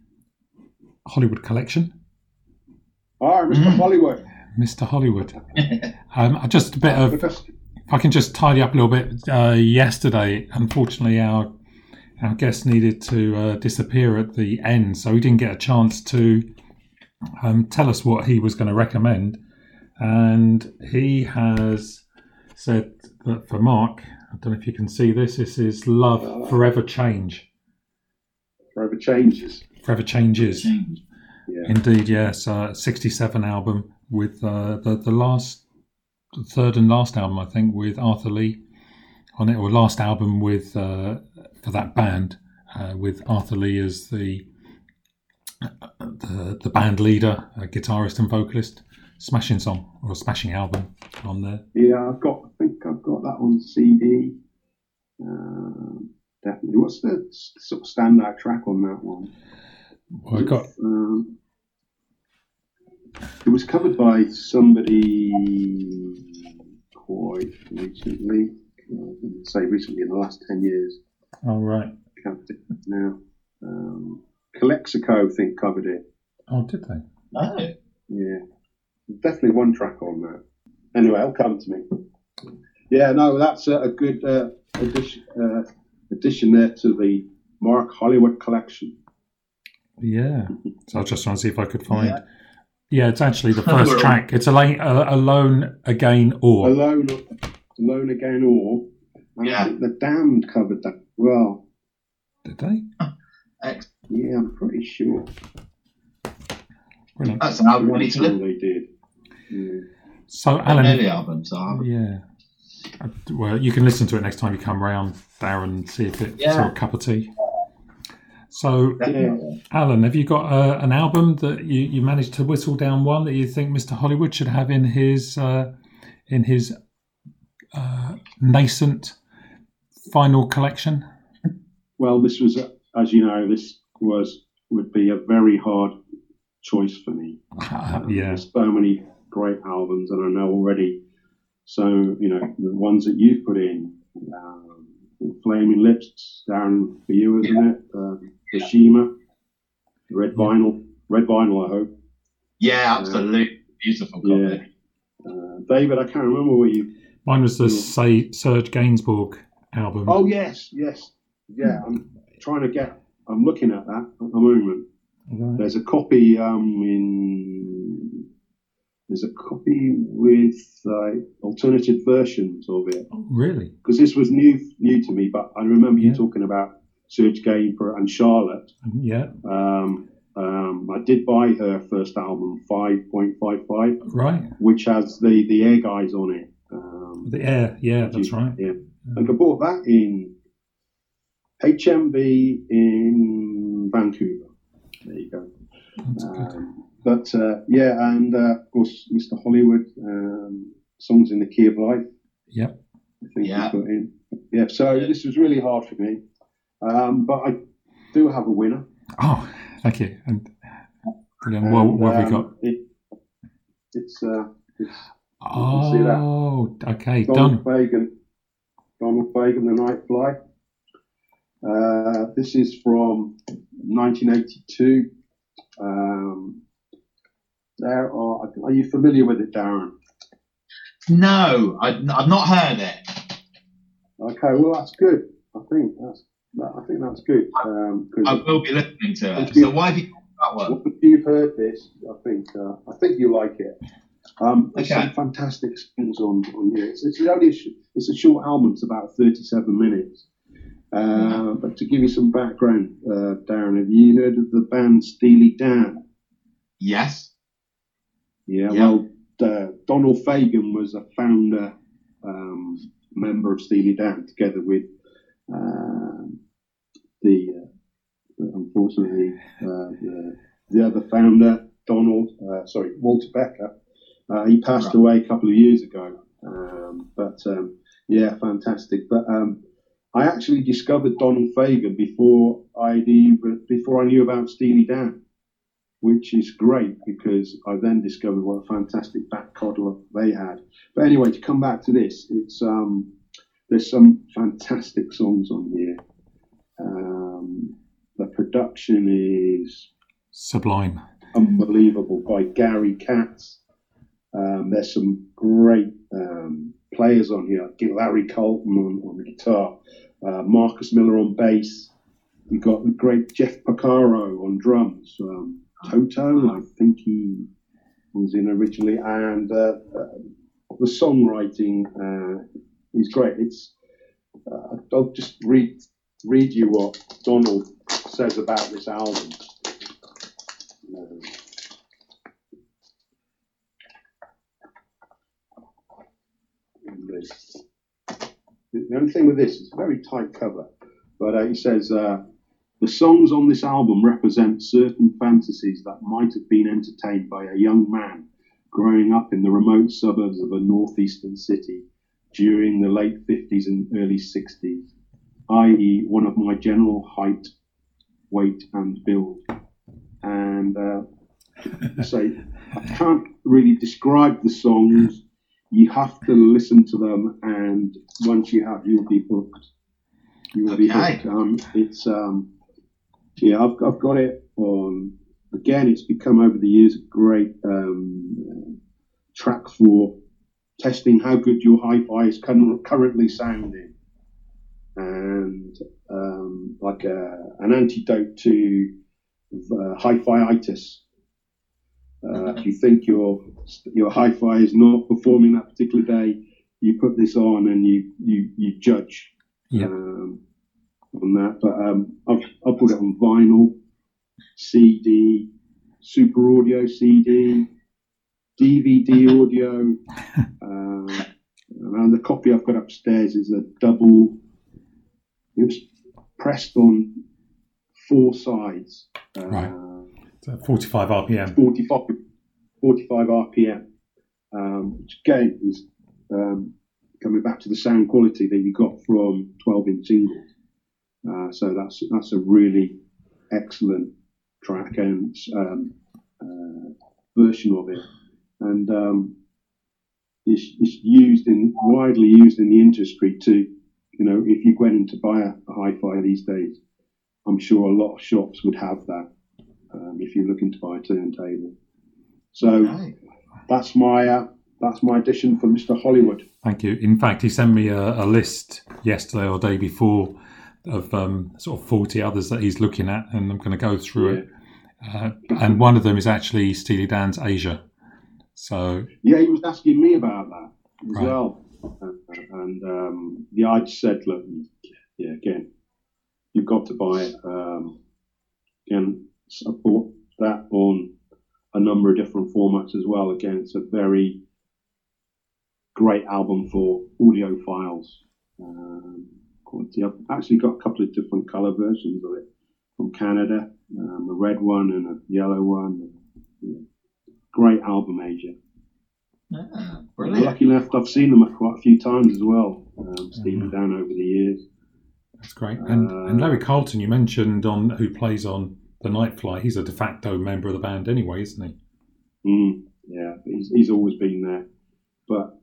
Hollywood collection. All right, Mr. Mm. Hollywood. Mr. Hollywood. um, just a bit of If I can just tidy up a little bit. Uh, yesterday, unfortunately, our our guest needed to uh, disappear at the end, so he didn't get a chance to um, tell us what he was going to recommend. And he has said that for Mark, I don't know if you can see this. This is Love Forever Change. Forever changes. Forever Changes. Yeah. Indeed, yes. Uh, 67 album with uh, the, the last, the third and last album, I think, with Arthur Lee on it, or last album with, uh, for that band, uh, with Arthur Lee as the, the, the band leader, uh, guitarist and vocalist. Smashing song, or smashing album on there. Yeah, I've got. I think I've got that on CD. Um, definitely. What's the sort of standout track on that one? Well, I got, Um, it was covered by somebody quite recently. I say recently in the last ten years. All right. right. I can't think of it now. Um, Calexico, I think, covered it. Oh, did they? Oh. Yeah, definitely one track on that. Anyway, it'll come to me. Yeah, no, that's a, a good uh, addition, uh, addition there to the Mark Hollywood collection. Yeah. So I was just trying to see if I could find. Yeah. Yeah, it's actually the first track. It's Alone, uh, Alone Again or. Alone, Alone Again, or and Yeah. The Damned covered that. Well, Did they? Ex- yeah, I'm pretty sure. Brilliant. That's an album I Sure they did. Yeah. So, Alan, the album, so yeah. Uh, Well, you can listen to it next time you come round, Darren, see if it's Yeah. your cup of tea. So, Definitely. Alan, have you got uh, an album that you, you managed to whistle down one that you think Mr. Hollywood should have in his uh, in his uh, nascent final collection? well, this was, as you know, this was would be a very hard choice for me. yeah. There's so many great albums, and I know already. So you know the ones that you've put in, um, Flaming Lips, down for you, isn't Yeah. it? Um, Hiroshima, Red Vinyl, Red Vinyl. I hope. Yeah, absolutely. Beautiful copy. Yeah. Uh, David, I can't remember what you. Mine was the say Serge Gainsbourg album. Oh yes, yes, yeah. I'm trying to get. I'm looking at that at the moment. Right. There's a copy um, in. There's a copy with uh, alternative versions of it Oh, really? because this was new new to me. But I remember you talking about Serge Gainsbourg and Charlotte. Yeah. Um, um, I did buy her first album, Five Point Five Five, Right. which has the the Air Guys on it. Um, The Air. Yeah, that's right. Yeah, I think I bought that in HMV in Vancouver. There you go. That's good. Um, but uh, yeah, and uh, of course, Mr. Hollywood, um, songs in the key of life. Yep. I think Yeah. he put. Yeah, so this was really hard for me, um, but I do have a winner. Oh, thank you. And brilliant. What, And, what have we um, got? It, it's uh, it's can see that. Oh, okay. Donald Done. Fagen. Donald Fagen, The Nightfly. Uh, this is from 1982. Um, there are. Are you familiar with it, Darren? No, I, I've not heard it. Okay, well that's good. I think that's. I think that's good um, I will be listening to it. So why have you that one? you've heard this, I think uh, I think you like it. Um, there's Okay. some fantastic songs on on here. It's, it's only a, sh- it's a short album. It's about 37 minutes. Uh, but to give you some background, uh, Darren, have you heard of the band Steely Dan? Yes. Yeah, Yeah. well, uh, Donald Fagen was a founder um, member of Steely Dan, together with the uh, unfortunately uh, the, the other founder, Donald, uh, sorry, Walter Becker. Uh, he passed Right. away a couple of years ago, um, but um, yeah, fantastic. But um, I actually discovered Donald Fagen before I even before I knew about Steely Dan which is great because I then discovered what a fantastic back catalogue they had. But anyway, to come back to this, it's um, there's some fantastic songs on here. Um, the production is Sublime. unbelievable by Gary Katz. Um, there's some great um, players on here. Larry Carlton on, on the guitar, uh, Marcus Miller on bass. You've got the great Jeff Porcaro on drums. Um, Toto, I think he was in originally, and uh, uh, the songwriting is great. It's uh, I'll just read read you what Donald says about this album. Um. The only thing with this is a very tight cover, but uh, he says uh, the songs on this album represent certain fantasies that might have been entertained by a young man growing up in the remote suburbs of a northeastern city during the late 50s and early 60s, i.e., one of my general height, weight, and build. And uh, so I can't really describe the songs. You have to listen to them, and once you have, you'll be hooked. You will be hooked. Um, it's um, yeah, I've, I've got it on. Again, it's become over the years a great um, track for testing how good your hi-fi is current, currently sounding, and um, like a, an antidote to uh, hi-fi-itis. Uh, if you think your your hi-fi is not performing that particular day, you put this on and you you, you judge um, on that. But um, I've I've put it on vinyl, CD, Super Audio CD, DVD audio. um, and the copy I've got upstairs is a double. It was pressed on four sides. Uh, Right. So 45 RPM. 45, 45 RPM, um, which again is um, coming back to the sound quality that you got from 12 inch singles. Uh, so that's that's a really excellent track and um, uh, version of it, and um, it's, it's used in widely used in the industry to, you know, if you went in to buy a, a hi-fi these days, I'm sure a lot of shops would have that um, if you're looking to buy a turntable. So Right. that's my uh, that's my addition for Mr. Hollywood. Thank you. In fact, he sent me a, a list yesterday or day before of um, sort of 40 others that he's looking at, and I'm going to go through it. Uh, and one of them is actually Steely Dan's Aja. So, Yeah, he was asking me about that as Right. well, and, and um, yeah, I just said, look, yeah, again, you've got to buy it. Um, again, I bought that on a number of different formats as well. Again, it's a very great album for audiophiles. Um, quality. I've actually got a couple of different color versions of it from Canada, um, a red one and a yellow one. Yeah. Great album, Aja. Ah, brilliant. Lucky enough, I've seen them quite a few times as well. Um, Steely Mhm. Dan over the years. that's great. And, Uh, and Larry Carlton, you mentioned on who plays on The Nightfly. He's a de facto member of the band anyway, isn't he? Mm, yeah, he's, he's always been there. But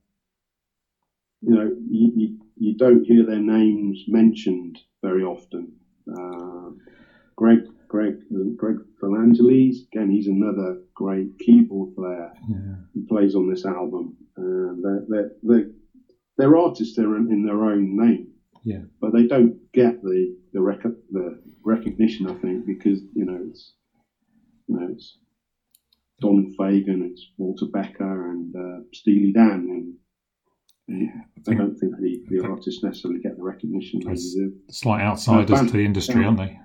you know, you, you, you don't hear their names mentioned very often. Uh, Greg Greg Greg Phillinganes, again, he's another great keyboard player. Yeah. who plays on this album. And they're, they're, they're, they're artists they're in, in their own name. Yeah. But they don't get the the, rec- the recognition, I think, because you know it's you know it's Don Fagen, it's Walter Becker, and uh, Steely Dan, and I I think don't think the, the artists necessarily get the recognition they deserve. slight outsiders band- to the industry, yeah. aren't they?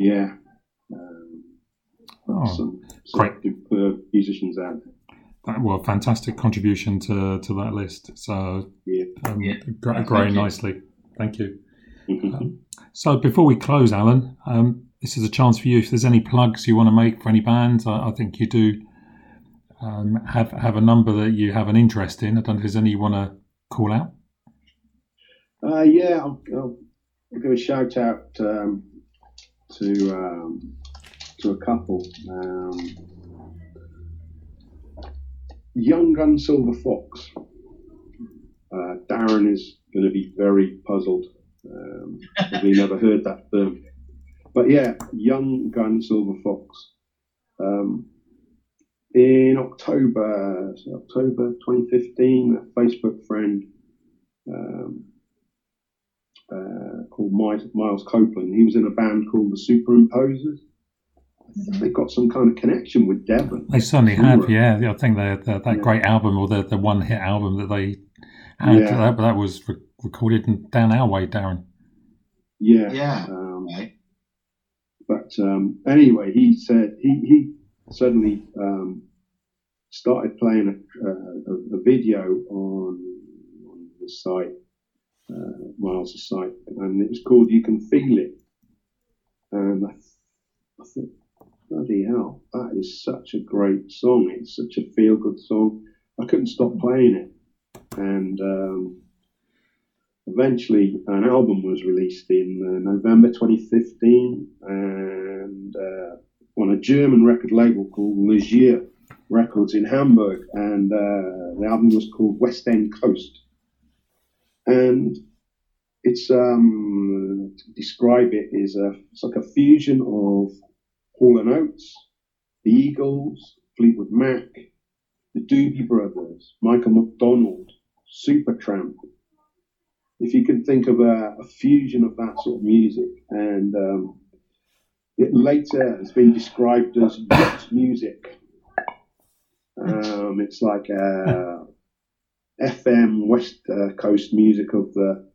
Yeah. Um, Oh, some, some great. superb musicians out there. That, well, fantastic contribution to, to that list. So, Yeah. um, Yeah. gra- Thank growing you. nicely. Thank you. Um, so before we close, Alan, um, this is a chance for you. If there's any plugs you want to make for any bands, I, I think you do um, have have a number that you have an interest in. I don't know if there's any you want to call out. Uh, yeah, I'll, I'll, I'll give a shout out um, to um, to a couple. Um, Young Gun Silver Fox. Uh, Darren is going to be very puzzled. Um, probably never heard that term. But yeah, Young Gun Silver Fox. Um, in October, October 2015, a Facebook friend um, uh, called Miles, Miles Copeland. He was in a band called the Superimposers. I think they got some kind of connection with Devon. They certainly have, yeah. Yeah, I think they that, that Yeah. great album or the, the one hit album that they had Yeah. that, that was re- recorded in, down our way, Darren. Yeah. Yeah. Um, Okay. but um, anyway, he said he, he suddenly um, started playing a, a, a video on, on the site, uh, Miles' site, and it was called "You Can Feel It." And I, I thought, bloody hell, that is such a great song. It's such a feel-good song. I couldn't stop playing it, and um, eventually an album was released in uh, November 2015 and uh, on a German record label called Légère Records in Hamburg and uh, the album was called West End Coast and it's um, describe it is a it's like a fusion of Hall and Oates, the Eagles, Fleetwood Mac, the Doobie Brothers, Michael McDonald, Supertramp, if you can think of a, a fusion of that sort of music, and um, it later has been described as yacht music. Um, it's like uh, FM West uh, Coast music of the,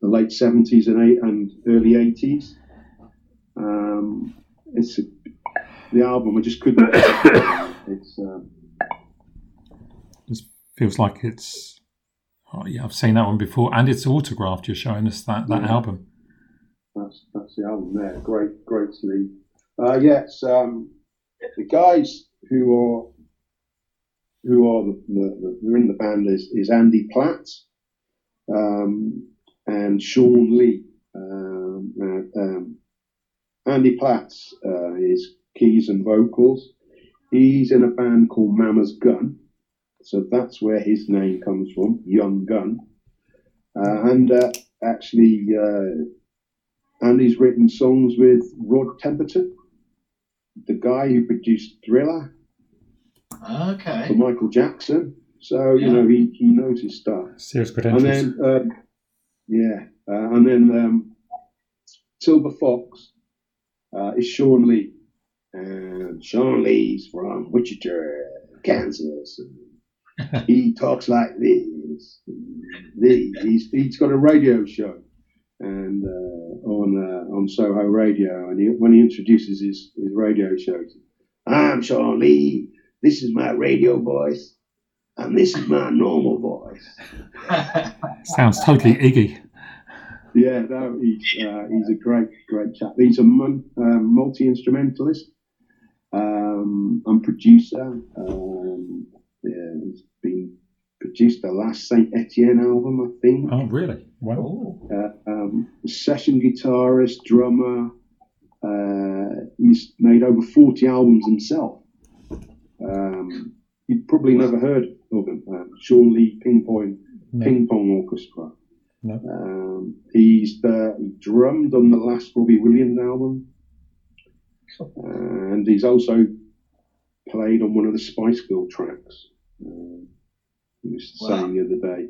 the late seventies and eight and early eighties. Um, it's a, the album. I just couldn't. it's um, It feels like it's. Oh, yeah, I've seen that one before, and it's autographed. You're showing us that, that Yeah. album. That's that's the album there. Great, great sleeve. Uh, yes, um, the guys who are who are the, the, who are in the band is, is Andy Platt um, and Shawn Lee. Um, uh, um, Andy Platt uh, is keys and vocals. He's in a band called Mama's Gun, so that's where his name comes from, Young Gun. Uh, and uh, actually, uh, Andy's written songs with Rod Temperton, the guy who produced Thriller for Okay. Michael Jackson. So you Yeah. know he, he knows his stuff. Serious And then um, yeah, uh, and then um, Silver Fox uh, is Shawn Lee, and Shawn Lee's from Wichita, Kansas. And he talks like this. He- He's, he's got a radio show and uh, on uh, on Soho Radio, and he, when he introduces his, his radio show, I'm Shawn Lee. This is my radio voice, and this is my normal voice. Sounds totally Iggy. Yeah, no, he's uh, he's a great great chap. He's a mun- um, multi instrumentalist um, and producer. Um, yeah, he's been produced the last Saint Etienne album, I think. Oh, really? Wow. Uh, um, session guitarist, drummer. Uh, he's made over forty albums himself. Um, you've probably never heard of him. Um, Shawn Lee Ping Pong No. Ping Pong Orchestra. No. Um, he's the, he drummed on the last Robbie Williams album, and he's also played on one of the Spice Girl tracks. Uh, he was Wow. saying the other day.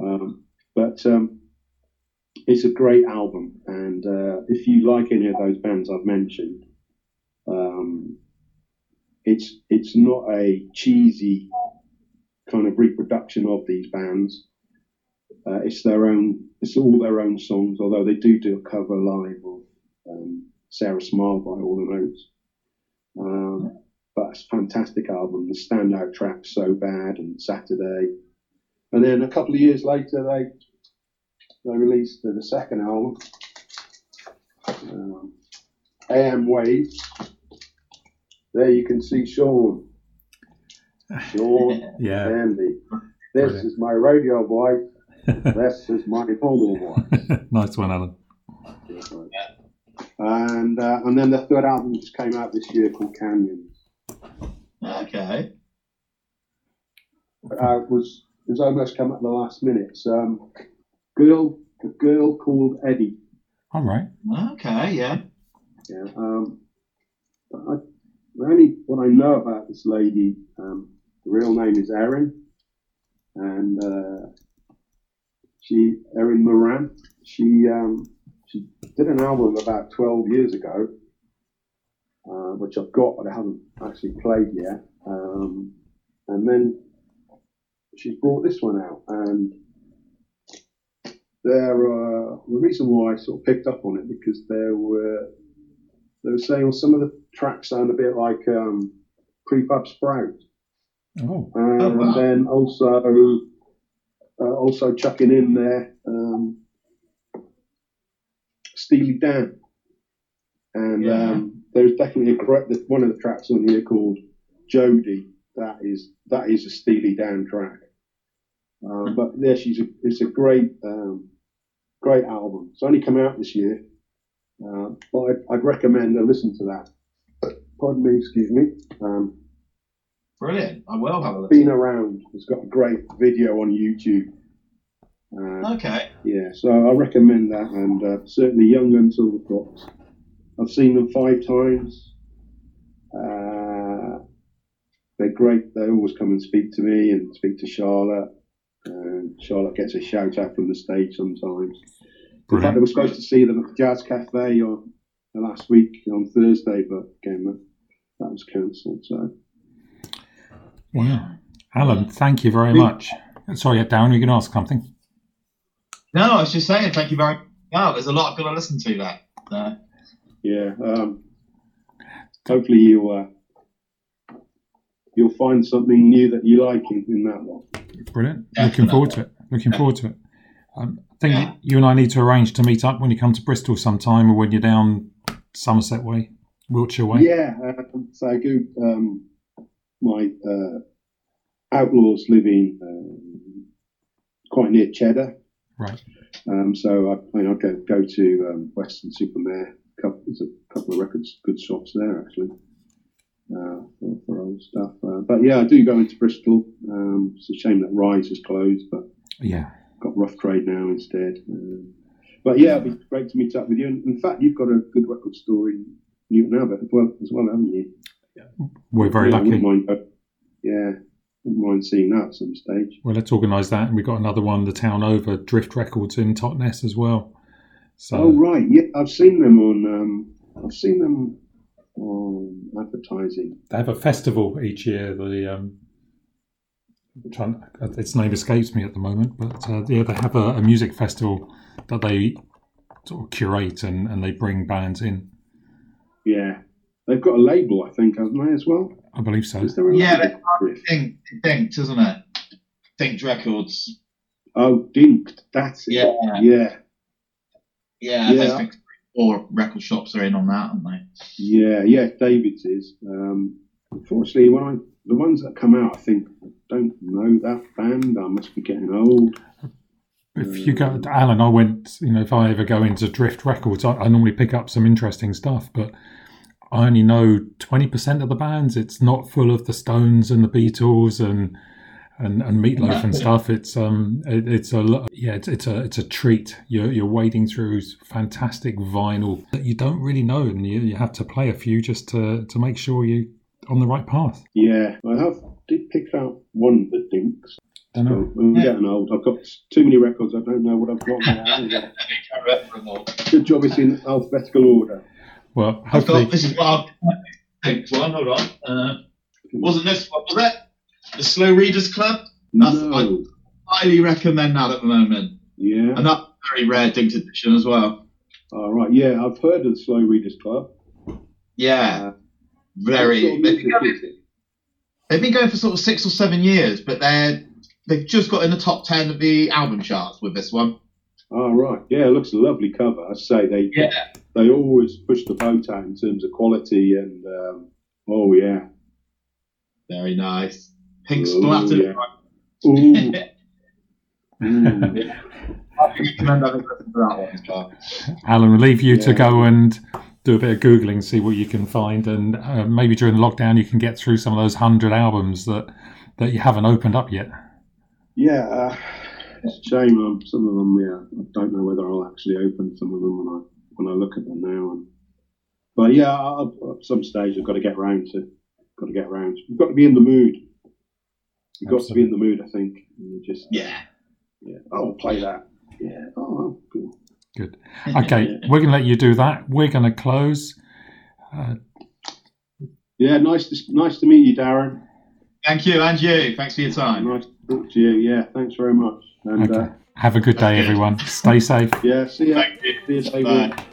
Um, but um, it's a great album, and uh, if you like any of those bands I've mentioned, um, it's it's not a cheesy kind of reproduction of these bands. Uh, it's their own. It's all their own songs, although they do do a cover live of um, "Sarah Smile" by Hall and Oates. Um, but it's a fantastic album. The standout tracks, "So Bad" and "Saturday," and then a couple of years later, they they released the second album, um, "AM Waves." There you can see Shawn. Shawn Yeah. Andy. This Brilliant. is my radio voice. this is my normal voice. nice one, Alan. And uh, and then the third album just came out this year called Canyons. Okay. Uh, it was it was almost come at the last minute. It's, um, girl, a girl called Eddy. All right. Okay. Yeah. Yeah. Um, but I, the only what I know about this lady, um, the real name is Erin, and uh, she Erin Moran. She um, she did an album about twelve years ago, uh, which I've got but I haven't actually played yet. Um, and then she's brought this one out, and there uh, the reason why I sort of picked up on it because there were they were saying well, some of the tracks sound a bit like um, Prefab Sprout, Oh, and Oh, wow. then also uh, also chucking in there um, Steely Dan, and Yeah. um, there's definitely a correct one of the tracks on here called Jody. That is that is a Steely Dan track. Uh, but yeah, she's a, it's a great um, great album. It's only come out this year, uh, but I'd, I'd recommend a listen to that. Pardon me, excuse me. Um, Brilliant. I will have a look. been around. It's got a great video on YouTube. Uh, Okay. yeah, so I recommend that, and uh, certainly Young Gun Silver Fox. I've seen them five times. Uh, they're great. They always come and speak to me and speak to Charlotte. And Charlotte gets a shout out from the stage sometimes. In fact, I brilliant. was supposed to see them at the Jazz Cafe on uh, last week on Thursday, but again, that, that was cancelled. So Wow. Alan, thank you very much. Sorry, Darren, you can ask something. No, I was just saying. Thank you very. much. Wow, there's a lot I've got to listen to there. Uh, yeah, um, hopefully you uh, you'll find something new that you like in, in that one. Brilliant. Looking forward to it. Looking forward to it. Um, I think Yeah. you and I need to arrange to meet up when you come to Bristol sometime or when you're down Somerset way, Wiltshire way. Yeah, um, so I go. Um, my uh, outlaws live in um, quite near Cheddar, Right. Um, so I, I mean, I go go to um, Weston-super-Mare. Couple, there's a couple of records, good shops there actually uh, for, for old stuff. Uh, but yeah, I do go into Bristol. Um, it's a shame that Rise is closed, but Yeah. Got Rough Trade now instead. Um, but yeah, it'd be great to meet up with you. And in fact, you've got a good record store in Newton Abbot as well, as well, haven't you? Yeah. We're very yeah, lucky. wouldn't mind, uh, yeah, wouldn't mind seeing that at some stage. Well, let's organise that. And we've got another one, the town over, Drift Records in Totnes as well. So Oh right, yeah, I've seen them on. Um, I've seen them on advertising. they have a festival each year. The um, trying, its name escapes me at the moment, but uh, yeah, they have a, a music festival that they sort of curate and, and they bring bands in. Yeah, they've got a label, I think, haven't they as well? I believe so. Is there a Yeah, label? Griff? Think, Think, isn't it? Think Records. Oh, Dink, that's it. Yeah. yeah, Yeah, Yeah. I four record shops are in on that, aren't they? yeah, yeah. David's is. Um, unfortunately, when I the ones that come out, I think I don't know that band. I must be getting old. If you go, Alan, I went. You know, if I ever go into Drift Records, I, I normally pick up some interesting stuff, but I only know twenty percent of the bands. It's not full of the Stones and the Beatles and and, and Meatloaf and stuff. It's um, it, it's a yeah, it's, it's a it's a treat. You're you're wading through fantastic vinyl that you don't really know, and you, you have to play a few just to to make sure you on the right path. Yeah, I have did pick out one of the Dinks. Don't So know. I'm getting old. I've got too many records. I don't know what I've got now. can't remember them all. Good job it's in alphabetical order. Well, I've hopefully, got, this is what I've Think one, hold on. Uh, wasn't this, what was that? The Slow Readers Club? That's- No. Highly recommend that at the moment. Yeah. And that's a very rare Dinked edition as well. All right. Yeah, I've heard of the Slow Readers Club. Yeah, Uh, very. what sort of they've, been going, they've been going for sort of six or seven years, but they're they've just got in the top ten of the album charts with this one. Oh, right. Yeah, it looks a lovely cover. I say they Yeah. they always push the boat out in terms of quality and um, oh yeah. Very nice. Pink Oh, splattered. yeah. Ooh. Mm. I recommend having a listen to that one as. Alan, we'll leave you to go and do a bit of googling, see what you can find, and uh, maybe during the lockdown you can get through some of those hundred albums that that you haven't opened up yet. Yeah, uh, it's a shame. Um, some of them, yeah, I don't know whether I'll actually open some of them when I when I look at them now. And, but yeah, I'll, at some stage I've got to get round to got to get round. You've got to be in the mood. You've got to be in the mood. I think. And you just Yeah. yeah. Oh, play that. Yeah. Oh, cool. Good. Okay, we're going to let you do that. We're going to close. Uh, Yeah, nice to nice to meet you, Darren. Thank you, and you. Thanks for your time. Nice to talk to you. Yeah, thanks very much. And okay. uh, Have a good day, everyone. Stay safe. yeah, see ya. Thank you. See you, David. Bye.